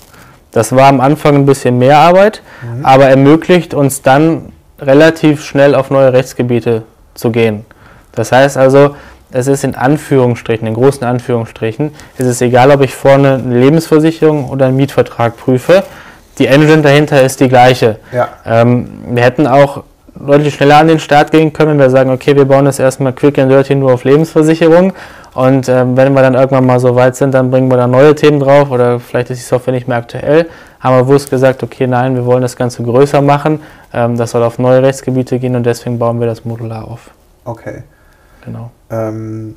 Das war am Anfang ein bisschen mehr Arbeit, mhm. aber ermöglicht uns dann relativ schnell auf neue Rechtsgebiete zu gehen. Das heißt also, es ist in Anführungsstrichen, in großen Anführungsstrichen, ist es egal, ob ich vorne eine Lebensversicherung oder einen Mietvertrag prüfe. Die Engine dahinter ist die gleiche. Ja. Ähm, wir hätten auch deutlich schneller an den Start gehen können, wenn wir sagen, okay, wir bauen das erstmal quick and dirty nur auf Lebensversicherung und ähm, wenn wir dann irgendwann mal so weit sind, dann bringen wir da neue Themen drauf oder vielleicht ist die Software nicht mehr aktuell. Haben wir bewusst gesagt, okay, nein, wir wollen das Ganze größer machen. Ähm, das soll auf neue Rechtsgebiete gehen und deswegen bauen wir das modular auf. Okay. Genau. Ähm,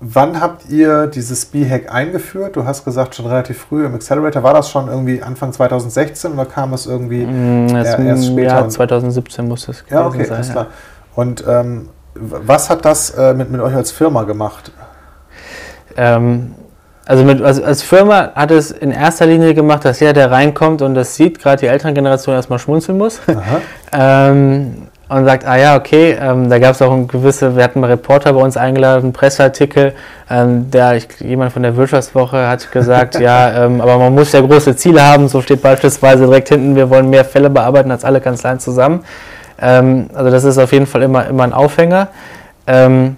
wann habt ihr dieses B-Hack eingeführt? Du hast gesagt, schon relativ früh im Accelerator. War das schon irgendwie Anfang 2016 oder kam es irgendwie mm, erst später? Ja, 2017 muss es ja, okay, sein. Ja, okay, Und ähm, was hat das äh, mit, mit euch als Firma gemacht? Ähm, also, mit, also als Firma hat es in erster Linie gemacht, dass jeder, der reinkommt und das sieht, gerade die Elterngeneration erstmal schmunzeln muss. ähm, und sagt, ah ja, okay, ähm, da gab es auch ein gewisse, wir hatten mal Reporter bei uns eingeladen, einen Presseartikel, ähm, der, ich, jemand von der Wirtschaftswoche hat gesagt, ja, ähm, aber man muss ja große Ziele haben, so steht beispielsweise direkt hinten, wir wollen mehr Fälle bearbeiten als alle Kanzleien zusammen. Ähm, also das ist auf jeden Fall immer, immer ein Aufhänger. Ähm,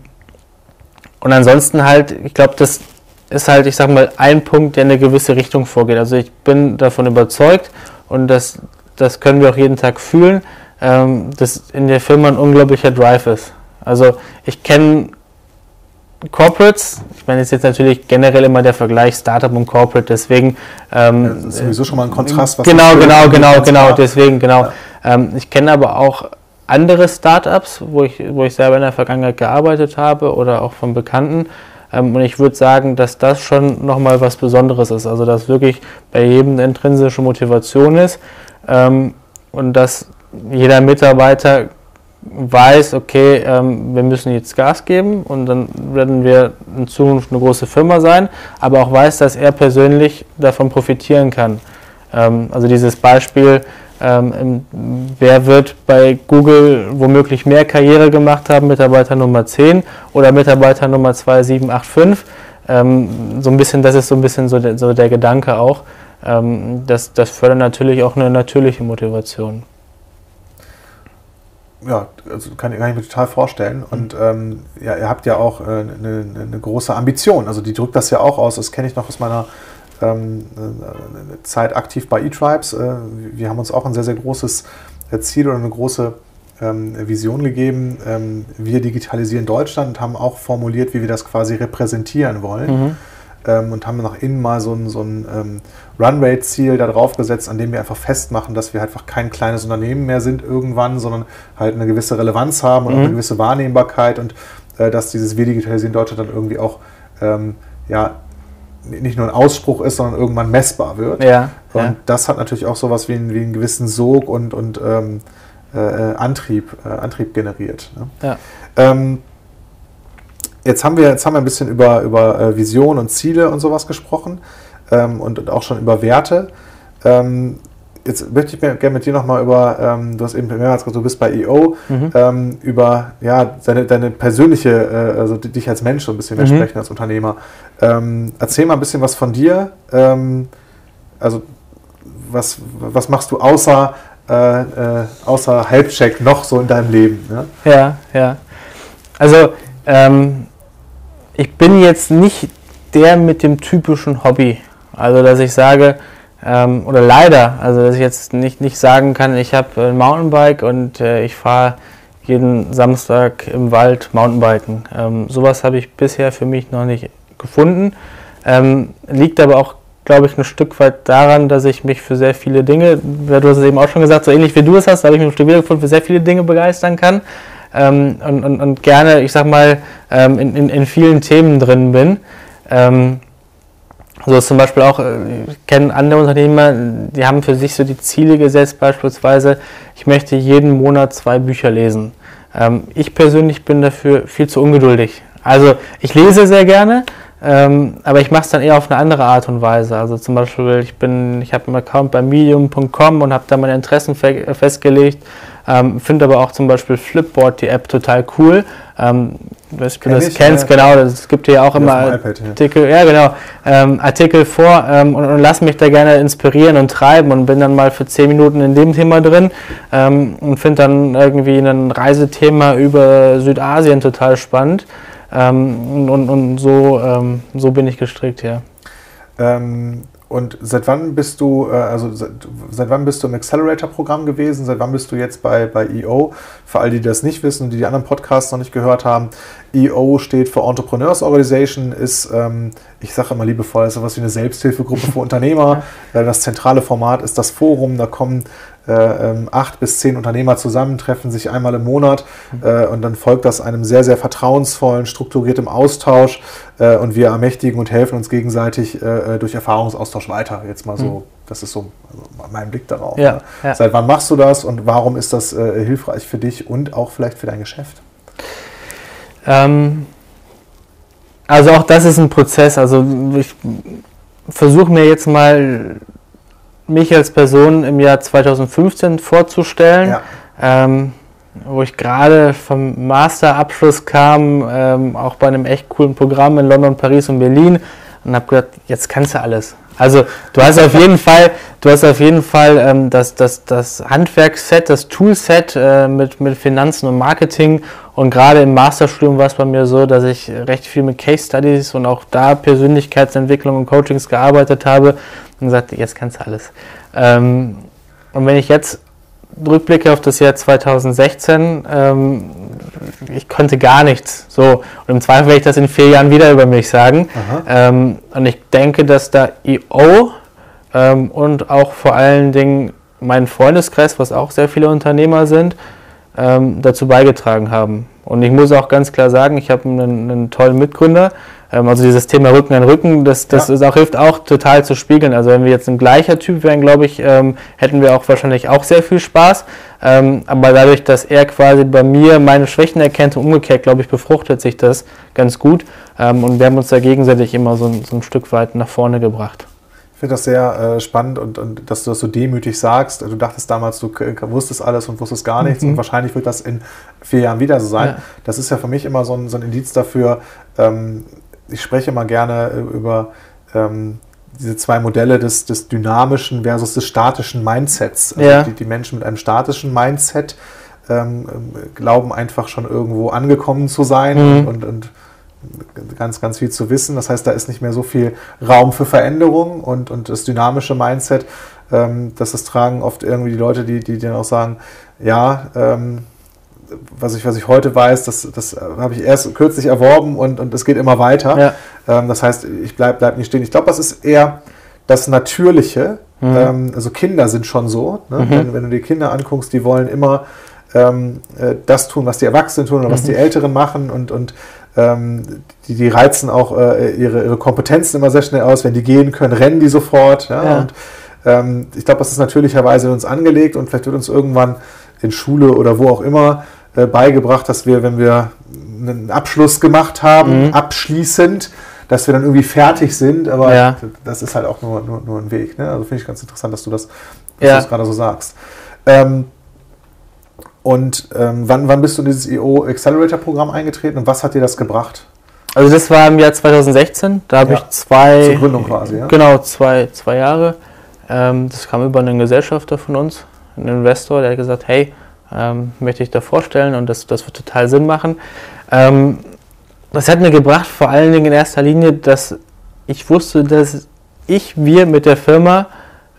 und ansonsten halt, ich glaube, das ist halt, ich sag mal, ein Punkt, der in eine gewisse Richtung vorgeht. Also ich bin davon überzeugt und das, das können wir auch jeden Tag fühlen, ähm, dass in der Firma ein unglaublicher Drive ist. Also ich kenne Corporates, ich meine, jetzt natürlich generell immer der Vergleich Startup und Corporate, deswegen. Ähm, das ist sowieso schon mal ein Kontrast. Was genau, genau, genau, genau, deswegen, genau. Ja. Ähm, ich kenne aber auch andere Startups, wo ich, wo ich selber in der Vergangenheit gearbeitet habe oder auch von Bekannten. Ähm, und ich würde sagen, dass das schon nochmal was Besonderes ist. Also, dass wirklich bei jedem eine intrinsische Motivation ist ähm, und dass jeder Mitarbeiter weiß, okay, ähm, wir müssen jetzt Gas geben und dann werden wir in Zukunft eine große Firma sein, aber auch weiß, dass er persönlich davon profitieren kann. Ähm, also dieses Beispiel, Ähm, wer wird bei Google womöglich mehr Karriere gemacht haben, Mitarbeiter Nummer 10 oder Mitarbeiter Nummer 2785? Ähm, so ein bisschen, das ist so ein bisschen so der, so der Gedanke auch. Ähm, das, das fördert natürlich auch eine natürliche Motivation ja, also kann, kann, ich mir total vorstellen. Und ähm, ja, ihr habt ja auch äh, eine, eine, große Ambition. Also die drückt das ja auch aus. Das kenne ich noch aus meiner ähm, äh, Zeit aktiv bei eTribes. Äh, wir haben uns auch ein sehr, sehr großes äh, Ziel oder eine große ähm, Vision gegeben. Ähm, wir digitalisieren Deutschland und haben auch formuliert, wie wir das quasi repräsentieren wollen. Mhm ähm, und haben nach innen mal so ein, so ein ähm, Runrate-Ziel da drauf gesetzt, an dem wir einfach festmachen, dass wir halt einfach kein kleines Unternehmen mehr sind irgendwann, sondern halt eine gewisse Relevanz haben und mhm. eine gewisse Wahrnehmbarkeit und äh, dass dieses Wir digitalisieren Deutschland dann irgendwie auch ähm, ja, nicht nur ein Ausspruch ist, sondern irgendwann messbar wird. Ja, und ja. das hat natürlich auch sowas wie, einen, wie einen gewissen Sog und, und ähm, äh, äh Antrieb, äh, Antrieb generiert. Ne? Ja. Ähm, Jetzt haben wir, jetzt haben wir ein bisschen über, über äh, Vision und Ziele und sowas gesprochen ähm, und, auch schon über Werte. Ähm, jetzt möchte ich gerne mit dir nochmal über, ähm, du hast eben mehrmals gesagt, du bist bei EO, mhm. ähm, über ja, deine, deine persönliche, äh, also dich als Mensch so ein bisschen mehr mhm. sprechen als Unternehmer. Ähm, erzähl mal ein bisschen was von dir. Ähm, also was, was machst du außer, äh, äh, außer Halbcheck noch so in deinem Leben? Ne? Ja, ja. Also ähm, ich bin jetzt nicht der mit dem typischen Hobby. Also, dass ich sage, ähm, oder leider, also dass ich jetzt nicht, nicht sagen kann, ich habe ein Mountainbike und äh, ich fahre jeden Samstag im Wald Mountainbiken. Ähm, sowas habe ich bisher für mich noch nicht gefunden. Ähm, liegt aber auch, glaube ich, ein Stück weit daran, dass ich mich für sehr viele Dinge, du hast es eben auch schon gesagt, so ähnlich wie du es hast, habe ich mich im gefunden, für sehr viele Dinge begeistern kann ähm, und, und, und, gerne, ich sag mal, ähm, in, in, in, vielen Themen drin bin. Ähm, so zum Beispiel auch, äh, ich kenne andere Unternehmer, die haben für sich so die Ziele gesetzt, beispielsweise, ich möchte jeden Monat zwei Bücher lesen. Ähm, ich persönlich bin dafür viel zu ungeduldig. Also ich lese sehr gerne, ähm, aber ich mache es dann eher auf eine andere Art und Weise. Also zum Beispiel, ich bin, ich habe einen Account bei medium.com und habe da meine Interessen fe festgelegt ähm, Finde aber auch zum Beispiel Flipboard, die App, total cool. Ähm, was du das ich, kennst, ja. genau, es gibt hier auch immer iPad, Artikel, ja. ja genau, ähm, Artikel vor ähm, und, und lass mich da gerne inspirieren und treiben und bin dann mal für zehn Minuten in dem Thema drin ähm, und finde dann irgendwie ein Reisethema über Südasien total spannend. Ähm, und, und so, ähm, so bin ich gestrickt, ja. Ähm, und seit wann bist du, äh, also seit, seit wann bist du im Accelerator-Programm gewesen? Seit wann bist du jetzt bei, bei EO? Für all die, die das nicht wissen und die die anderen Podcasts noch nicht gehört haben, EO steht für Entrepreneurs Organization, ist, ähm, ich sage immer liebevoll, ist sowas wie eine Selbsthilfegruppe für Unternehmer. das zentrale Format ist das Forum, da kommen äh, ähm, acht bis zehn Unternehmer zusammentreffen, sich einmal im Monat äh, und dann folgt das einem sehr, sehr vertrauensvollen, strukturierten Austausch äh, und wir ermächtigen und helfen uns gegenseitig äh, äh, durch Erfahrungsaustausch weiter. Jetzt mal so, mhm. das ist so also mein Blick darauf. Ja, ne? ja. Seit wann machst du das und warum ist das äh, hilfreich für dich und auch vielleicht für dein Geschäft? Ähm, also auch das ist ein Prozess. Also ich versuche mir jetzt mal mich als Person im Jahr 2015 vorzustellen, ja. ähm, wo ich gerade vom Masterabschluss kam, ähm, auch bei einem echt coolen Programm in London, Paris und Berlin und habe gedacht, jetzt kannst du alles. Also du hast auf jeden Fall, du hast auf jeden Fall ähm, das, das, das Handwerksset, das Toolset äh, mit, mit Finanzen und Marketing und gerade im Masterstudium war es bei mir so, dass ich recht viel mit Case Studies und auch da Persönlichkeitsentwicklung und Coachings gearbeitet habe und sagte, jetzt kannst du alles. Ähm, und wenn ich jetzt rückblicke auf das Jahr 2016, ähm, ich konnte gar nichts. So, und im Zweifel werde ich das in vier Jahren wieder über mich sagen. Ähm, und ich denke, dass da EO ähm, und auch vor allen Dingen mein Freundeskreis, was auch sehr viele Unternehmer sind, ähm, dazu beigetragen haben. Und ich muss auch ganz klar sagen, ich habe einen, einen tollen Mitgründer, also dieses Thema Rücken an Rücken, das, das ja. ist auch, hilft auch total zu spiegeln. Also wenn wir jetzt ein gleicher Typ wären, glaube ich, ähm, hätten wir auch wahrscheinlich auch sehr viel Spaß. Ähm, aber dadurch, dass er quasi bei mir meine Schwächen erkennt und umgekehrt, glaube ich, befruchtet sich das ganz gut. Ähm, und wir haben uns da gegenseitig immer so, so ein Stück weit nach vorne gebracht. finde das sehr äh, spannend und, und dass du das so demütig sagst. Du dachtest damals, du wusstest alles und wusstest gar nichts mhm. und wahrscheinlich wird das in vier Jahren wieder so sein. Ja. Das ist ja für mich immer so ein, so ein Indiz dafür. Ähm, ich spreche immer gerne äh, über ähm, diese zwei Modelle des, des dynamischen versus des statischen Mindsets. Also ja. die, die Menschen mit einem statischen Mindset ähm, glauben einfach schon irgendwo angekommen zu sein mhm. und, und, ganz, ganz viel zu wissen. Das heißt, da ist nicht mehr so viel Raum für Veränderung und, und das dynamische Mindset, ähm, das, das tragen oft irgendwie die Leute, die, die dann auch sagen, ja, ähm, was ich, was ich heute weiß, das, das habe ich erst kürzlich erworben und, und es geht immer weiter. Ja. Ähm, das heißt, ich bleibe bleib nicht stehen. Ich glaube, das ist eher das Natürliche. Mhm. Ähm, also Kinder sind schon so. Ne? Mhm. Wenn, wenn, du die Kinder anguckst, die wollen immer ähm, äh, das tun, was die Erwachsenen tun oder mhm. was die Älteren machen und, und ähm, die, die reizen auch äh, ihre, ihre Kompetenzen immer sehr schnell aus. Wenn die gehen können, rennen die sofort. Ja? ja. Und ähm, ich glaube, das ist natürlicherweise in uns angelegt und vielleicht wird uns irgendwann in Schule oder wo auch immer äh, beigebracht, dass wir, wenn wir einen Abschluss gemacht haben, mhm. abschließend, dass wir dann irgendwie fertig sind, aber ja. das ist halt auch nur, nur, nur ein Weg. Ne? Also finde ich ganz interessant, dass du das, ja. gerade so sagst. Ähm, und ähm, wann, wann bist du in dieses EO Accelerator Programm eingetreten und was hat dir das gebracht? Also das war im Jahr 2016, da habe ja. ich zwei... Zur Gründung quasi, ja? Genau, zwei, zwei Jahre. Ähm, das kam über einen Gesellschafter von uns, einen Investor, der hat gesagt, hey, ähm, möchte ich da vorstellen und das, das wird total Sinn machen. Ähm, das hat mir gebracht, vor allen Dingen in erster Linie, dass ich wusste, dass ich, wir mit der Firma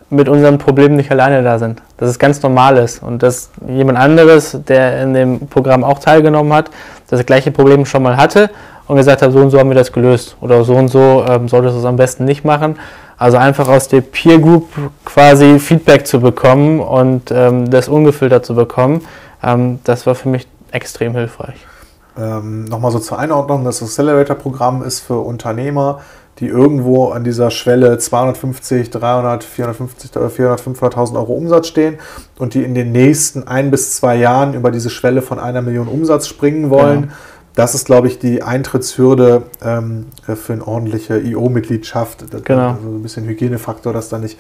mit unserem Problem nicht alleine da sind. Dass es ganz normal ist und dass jemand anderes, der in dem Programm auch teilgenommen hat, das gleiche Problem schon mal hatte und gesagt hat, so und so haben wir das gelöst oder so und so ähm, solltest du es am besten nicht machen. Also einfach aus der Peer Group quasi Feedback zu bekommen und ähm, das ungefiltert zu bekommen, ähm, das war für mich extrem hilfreich. Ähm, Nochmal so zur Einordnung, das Accelerator-Programm ist für Unternehmer, die irgendwo an dieser Schwelle 250, 300, 450, 400, 500.000 Euro Umsatz stehen und die in den nächsten ein bis zwei Jahren über diese Schwelle von einer Million Umsatz springen wollen. Ja. Das ist, glaube ich, die Eintrittshürde ähm, für eine ordentliche IO-Mitgliedschaft. Genau. Also ein bisschen Hygienefaktor, dass da nicht,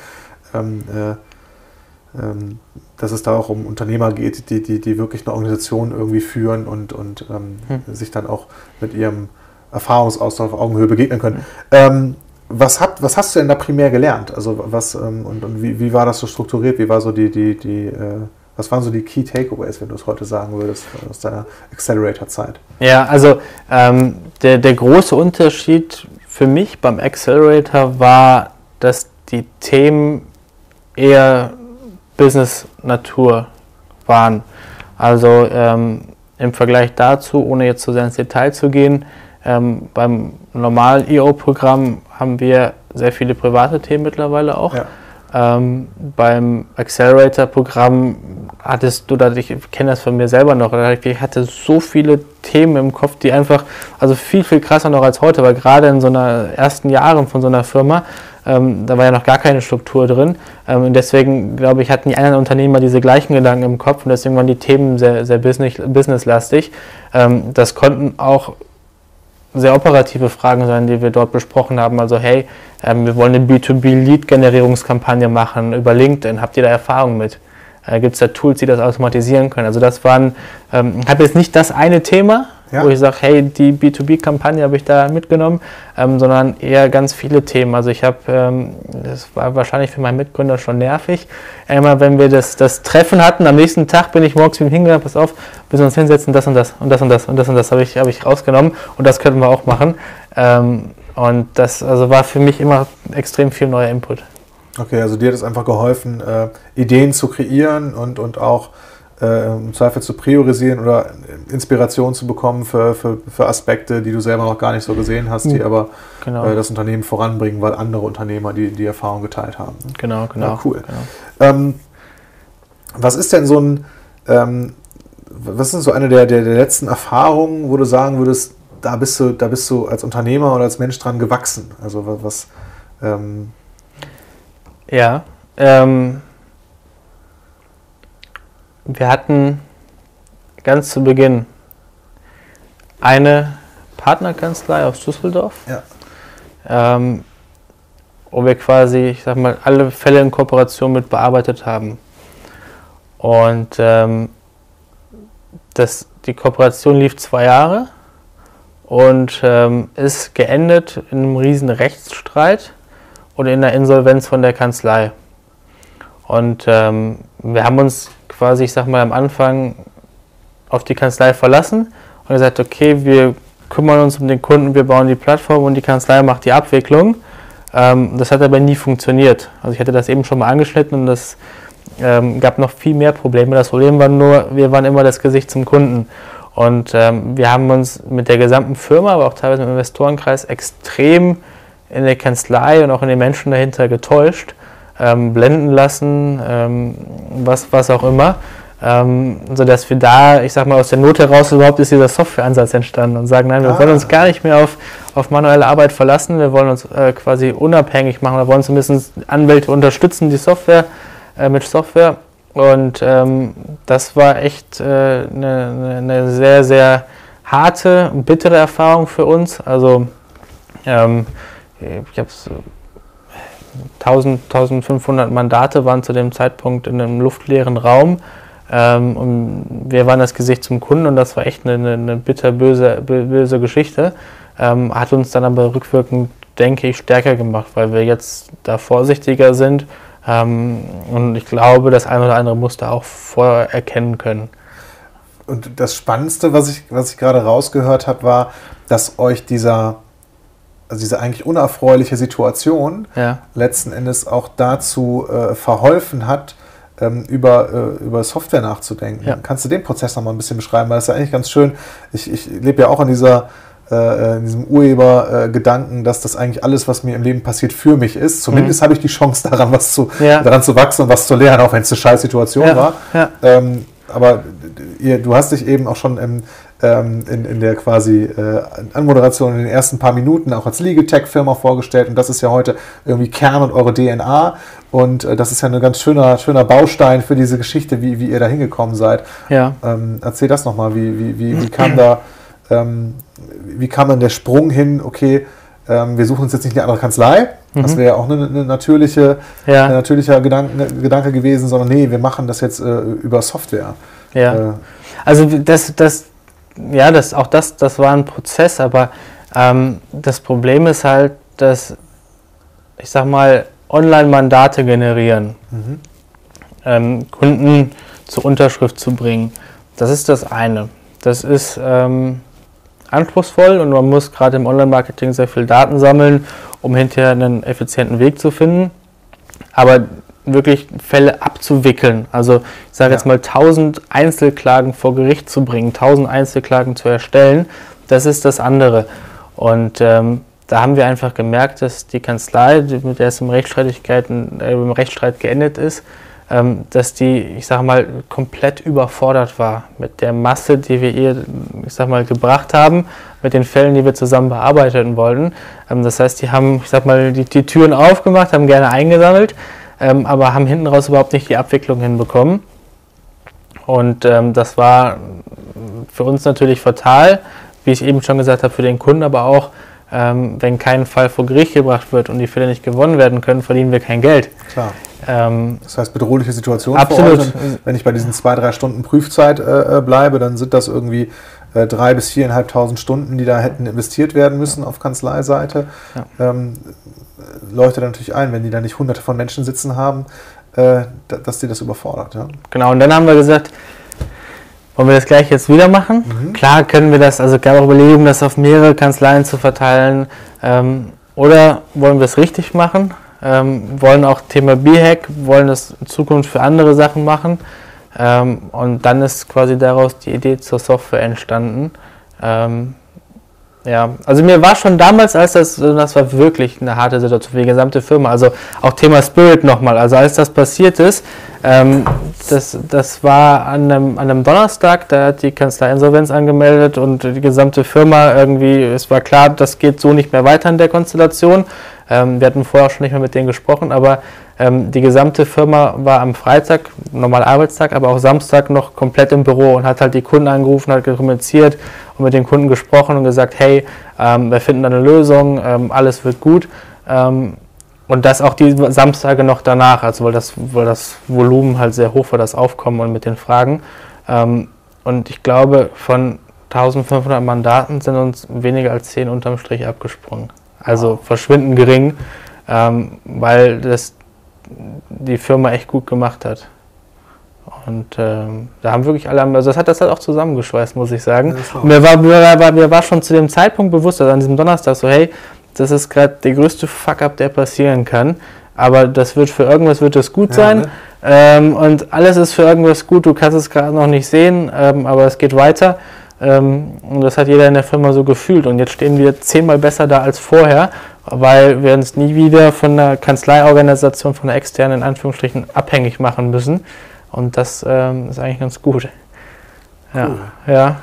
ähm, äh, ähm, dass es da auch um Unternehmer geht, die, die, die wirklich eine Organisation irgendwie führen und, und ähm, hm. sich dann auch mit ihrem Erfahrungsaustausch auf Augenhöhe begegnen können. Ähm, was, hat, was hast du denn da primär gelernt? Also was ähm, und, und wie, wie war das so strukturiert? Wie war so die, die, die äh, was waren so die Key Takeaways, wenn du es heute sagen würdest, aus deiner Accelerator-Zeit? Ja, also ähm, der, der große Unterschied für mich beim Accelerator war, dass die Themen eher Business-Natur waren. Also ähm, im Vergleich dazu, ohne jetzt zu sehr ins Detail zu gehen, ähm, beim normalen EO-Programm haben wir sehr viele private Themen mittlerweile auch. Ja. Ähm, beim Accelerator-Programm hattest du da, ich kenne das von mir selber noch, ich hatte so viele Themen im Kopf, die einfach, also viel, viel krasser noch als heute, weil gerade in so einer ersten Jahren von so einer Firma, ähm, da war ja noch gar keine Struktur drin. Ähm, und deswegen, glaube ich, hatten die anderen Unternehmer diese gleichen Gedanken im Kopf und deswegen waren die Themen sehr, sehr business, businesslastig. Ähm, das konnten auch sehr operative Fragen sein, die wir dort besprochen haben. Also hey, ähm, wir wollen eine B2B-Lead-Generierungskampagne machen über LinkedIn. Habt ihr da Erfahrung mit? Äh, Gibt es da Tools, die das automatisieren können? Also das waren, ähm, habe jetzt nicht das eine Thema, ja. wo ich sage, hey, die B2B-Kampagne habe ich da mitgenommen, ähm, sondern eher ganz viele Themen. Also ich habe, ähm, das war wahrscheinlich für meinen Mitgründer schon nervig, einmal wenn wir das, das Treffen hatten, am nächsten Tag bin ich morgens mit ihm hingegangen, pass auf, wir müssen uns hinsetzen, das und das und das und das und das und das habe ich, hab ich rausgenommen und das könnten wir auch machen. Ähm, und das also war für mich immer extrem viel neuer Input. Okay, also dir hat es einfach geholfen, äh, Ideen zu kreieren und, und auch äh, im Zweifel zu priorisieren oder Inspiration zu bekommen für, für, für Aspekte, die du selber noch gar nicht so gesehen hast, die aber genau. äh, das Unternehmen voranbringen, weil andere Unternehmer die, die Erfahrung geteilt haben. Genau, genau. Ja, cool. Genau. Ähm, was ist denn so ein, ähm, was sind so eine der, der, der letzten Erfahrungen, wo du sagen würdest, da bist du, da bist du als Unternehmer oder als Mensch dran gewachsen? Also was, was ähm ja, ähm, wir hatten ganz zu Beginn eine Partnerkanzlei aus Düsseldorf. Ja. Ähm, wo wir quasi, ich sag mal, alle Fälle in Kooperation mit bearbeitet haben. Und ähm, das, die Kooperation lief zwei Jahre und ähm, ist geendet in einem riesen Rechtsstreit und in der Insolvenz von der Kanzlei. Und ähm, wir haben uns quasi, ich sag mal, am Anfang auf die Kanzlei verlassen und gesagt, okay, wir kümmern uns um den Kunden, wir bauen die Plattform und die Kanzlei macht die Abwicklung. Ähm, das hat aber nie funktioniert. Also ich hatte das eben schon mal angeschnitten und das ähm, gab noch viel mehr Probleme. Das Problem war nur, wir waren immer das Gesicht zum Kunden. Und ähm, wir haben uns mit der gesamten Firma, aber auch teilweise im Investorenkreis extrem in der Kanzlei und auch in den Menschen dahinter getäuscht, ähm, blenden lassen, ähm, was, was auch immer. Ähm, sodass wir da, ich sag mal, aus der Not heraus überhaupt ist dieser Softwareansatz entstanden und sagen, nein, wir ah. wollen uns gar nicht mehr auf, auf manuelle Arbeit verlassen, wir wollen uns äh, quasi unabhängig machen, wir wollen zumindest Anwälte unterstützen, die Software äh, mit Software. Und ähm, das war echt eine äh, ne, ne sehr, sehr harte, bittere Erfahrung für uns. Also ähm, ich habe 1000, 1500 Mandate waren zu dem Zeitpunkt in einem luftleeren Raum. Ähm, und wir waren das Gesicht zum Kunden und das war echt eine, eine bitterböse böse Geschichte. Ähm, hat uns dann aber rückwirkend, denke ich, stärker gemacht, weil wir jetzt da vorsichtiger sind ähm, und ich glaube, das ein oder andere musste auch vorher erkennen können. Und das Spannendste, was ich, was ich gerade rausgehört habe, war, dass euch dieser, also diese eigentlich unerfreuliche Situation ja. letzten Endes auch dazu äh, verholfen hat, ähm, über, äh, über Software nachzudenken. Ja. Kannst du den Prozess noch mal ein bisschen beschreiben? Weil das ist ja eigentlich ganz schön. Ich, ich lebe ja auch in dieser äh, in diesem Urhebergedanken, dass das eigentlich alles, was mir im Leben passiert, für mich ist. Zumindest mhm. habe ich die Chance daran, was zu, ja. daran zu wachsen und was zu lernen, auch wenn es eine scheiß Situation war. Ähm, aber ihr, du hast dich eben auch schon im, ähm, in, in der quasi äh, Anmoderation in den ersten paar Minuten auch als Legal Tech Firma vorgestellt und das ist ja heute irgendwie Kern und eure DNA und äh, das ist ja ein ganz schöner, schöner Baustein für diese Geschichte, wie, wie ihr da hingekommen seid. Ja. Ähm, erzähl das nochmal, wie, wie, wie, wie kam da ähm, wie kam dann der Sprung hin, okay, ähm, wir suchen uns jetzt nicht eine andere Kanzlei, mhm. das wäre ja auch eine, eine natürliche, ja. ein natürlicher Gedanke, Gedanke, gewesen, sondern nee, wir machen das jetzt äh, über Software. Ja. Äh, also das, das, ja, das, auch das, das war ein Prozess, aber ähm, das Problem ist halt, dass, ich sag mal, Online-Mandate generieren, mhm. ähm, Kunden zur Unterschrift zu bringen, das ist das eine. Das ist ähm, anspruchsvoll und man muss gerade im Online-Marketing sehr viel Daten sammeln, um hinterher einen effizienten Weg zu finden. Aber wirklich Fälle abzuwickeln, also ich sage ja. jetzt mal 1000 Einzelklagen vor Gericht zu bringen, 1000 Einzelklagen zu erstellen, das ist das andere. Und ähm, da haben wir einfach gemerkt, dass die Kanzlei, mit der es im, Rechtsstreitigkeiten, äh, im Rechtsstreit geendet ist, ähm, dass die, ich sage mal, komplett überfordert war mit der Masse, die wir ihr, ich sag mal, gebracht haben, mit den Fällen, die wir zusammen bearbeiten wollten. Ähm, das heißt, die haben, ich sag mal, die, die Türen aufgemacht, haben gerne eingesammelt, ähm, aber haben hinten raus überhaupt nicht die Abwicklung hinbekommen. Und ähm, das war für uns natürlich fatal, wie ich eben schon gesagt habe, für den Kunden, aber auch, ähm, wenn kein Fall vor Gericht gebracht wird und die Fälle nicht gewonnen werden können, verdienen wir kein Geld. Klar. Ähm, das heißt, bedrohliche Situation absolut. wenn ich bei diesen zwei, drei Stunden Prüfzeit äh, äh, bleibe, dann sind das irgendwie äh, drei bis viereinhalbtausend Stunden, die da hätten investiert werden müssen auf Kanzleiseite. Ja. Ähm, leuchtet natürlich ein, wenn die da nicht hunderte von Menschen sitzen haben, äh, dass die das überfordert. Ja? Genau, und dann haben wir gesagt, wollen wir das gleich jetzt wieder machen? Mhm. Klar können wir das, also gab auch Überlegungen, das auf mehrere Kanzleien zu verteilen. Ähm, oder wollen wir es richtig machen? ähm, wollen auch Thema B-Hack, wollen das in Zukunft für andere Sachen machen. Ähm, und dann ist quasi daraus die Idee zur Software entstanden. Ähm, ja, also mir war schon damals, als das, das war wirklich eine harte Situation für die gesamte Firma. Also auch Thema Spirit nochmal. Also als das passiert ist, ähm, das, das war an einem, an einem Donnerstag, da hat die Kanzlei Insolvenz angemeldet und die gesamte Firma irgendwie, es war klar, das geht so nicht mehr weiter in der Konstellation. Ähm, wir hatten vorher auch schon nicht mehr mit denen gesprochen, aber ähm, die gesamte Firma war am Freitag, normaler Arbeitstag, aber auch Samstag noch komplett im Büro und hat halt die Kunden angerufen, hat kommuniziert und mit den Kunden gesprochen und gesagt, hey, ähm, wir finden eine Lösung, ähm, alles wird gut. Ähm, und das auch die Samstage noch danach, also weil das, weil das Volumen halt sehr hoch war, das Aufkommen und mit den Fragen. Ähm, und ich glaube, von 1500 Mandaten sind uns weniger als 10 unterm Strich abgesprungen. Also wow. verschwindend gering, ähm, weil das die Firma echt gut gemacht hat. Und ähm, da haben wirklich alle, also das hat das halt auch zusammengeschweißt, muss ich sagen. Und mir war, mir, war, mir war schon zu dem Zeitpunkt bewusst, also an diesem Donnerstag so, hey, das ist gerade der größte Fuck-up, der passieren kann. Aber das wird für irgendwas wird das gut ja, sein. Ne? Ähm, und alles ist für irgendwas gut. Du kannst es gerade noch nicht sehen, ähm, aber es geht weiter. Ähm, und das hat jeder in der Firma so gefühlt. Und jetzt stehen wir zehnmal besser da als vorher, weil wir uns nie wieder von einer Kanzleiorganisation, von einer externen in Anführungsstrichen abhängig machen müssen. Und das ähm, ist eigentlich ganz gut. Ja. Cool. ja.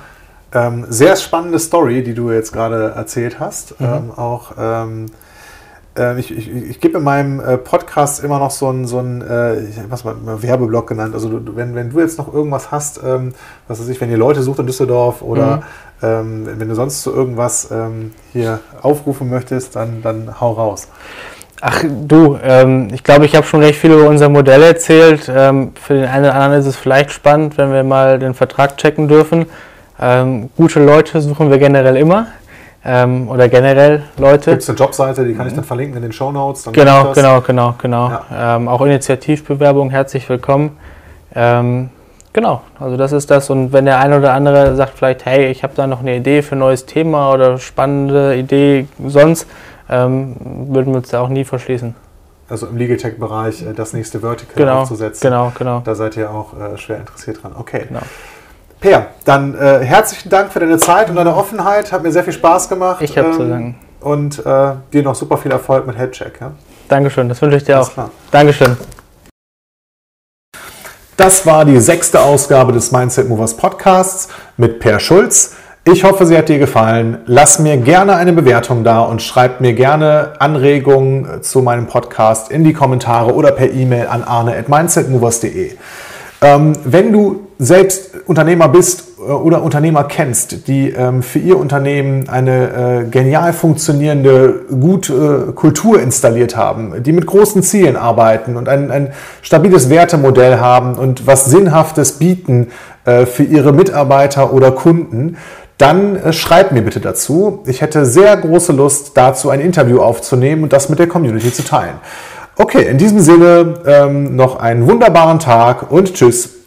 Ähm, sehr spannende Story, die du jetzt gerade erzählt hast. Mhm. Ähm, auch ähm, äh, ich, ich, ich gebe in meinem äh, Podcast immer noch so einen so äh, was man Werbeblock genannt. Also du, wenn, wenn du jetzt noch irgendwas hast, ähm, was weiß ich, wenn ihr Leute sucht in Düsseldorf oder mhm. ähm, wenn du sonst so irgendwas ähm, hier aufrufen möchtest, dann, dann hau raus. Ach du, ähm, ich glaube, ich habe schon recht viel über unser Modell erzählt. Ähm, für den einen oder anderen ist es vielleicht spannend, wenn wir mal den Vertrag checken dürfen. Ähm, gute Leute suchen wir generell immer. Ähm, oder generell Leute. Gibt es eine Jobseite, die kann ich dann verlinken in den Show Notes? Genau, genau, genau, genau. Ja. Ähm, auch Initiativbewerbung, herzlich willkommen. Ähm, genau, also das ist das. Und wenn der eine oder andere sagt vielleicht, hey, ich habe da noch eine Idee für ein neues Thema oder spannende Idee sonst, ähm, würden wir uns da auch nie verschließen. Also im Legal Tech-Bereich äh, das nächste Vertical genau, aufzusetzen. Genau, genau. Da seid ihr auch äh, schwer interessiert dran. Okay. Genau. Per, dann äh, herzlichen Dank für deine Zeit und deine Offenheit. Hat mir sehr viel Spaß gemacht. Ich habe ähm, zu danken. Und äh, dir noch super viel Erfolg mit Headcheck. Ja? Dankeschön, das wünsche ich dir Alles auch. Klar. Dankeschön. Das war die sechste Ausgabe des Mindset Movers Podcasts mit Per Schulz. Ich hoffe, sie hat dir gefallen. Lass mir gerne eine Bewertung da und schreib mir gerne Anregungen zu meinem Podcast in die Kommentare oder per E-Mail an arne at mindsetmovers.de. Ähm, wenn du selbst Unternehmer bist äh, oder Unternehmer kennst, die ähm, für ihr Unternehmen eine äh, genial funktionierende, gute äh, Kultur installiert haben, die mit großen Zielen arbeiten und ein, ein stabiles Wertemodell haben und was Sinnhaftes bieten äh, für ihre Mitarbeiter oder Kunden, dann äh, schreib mir bitte dazu. Ich hätte sehr große Lust, dazu ein Interview aufzunehmen und das mit der Community zu teilen. Okay, in diesem Sinne ähm, noch einen wunderbaren Tag und tschüss.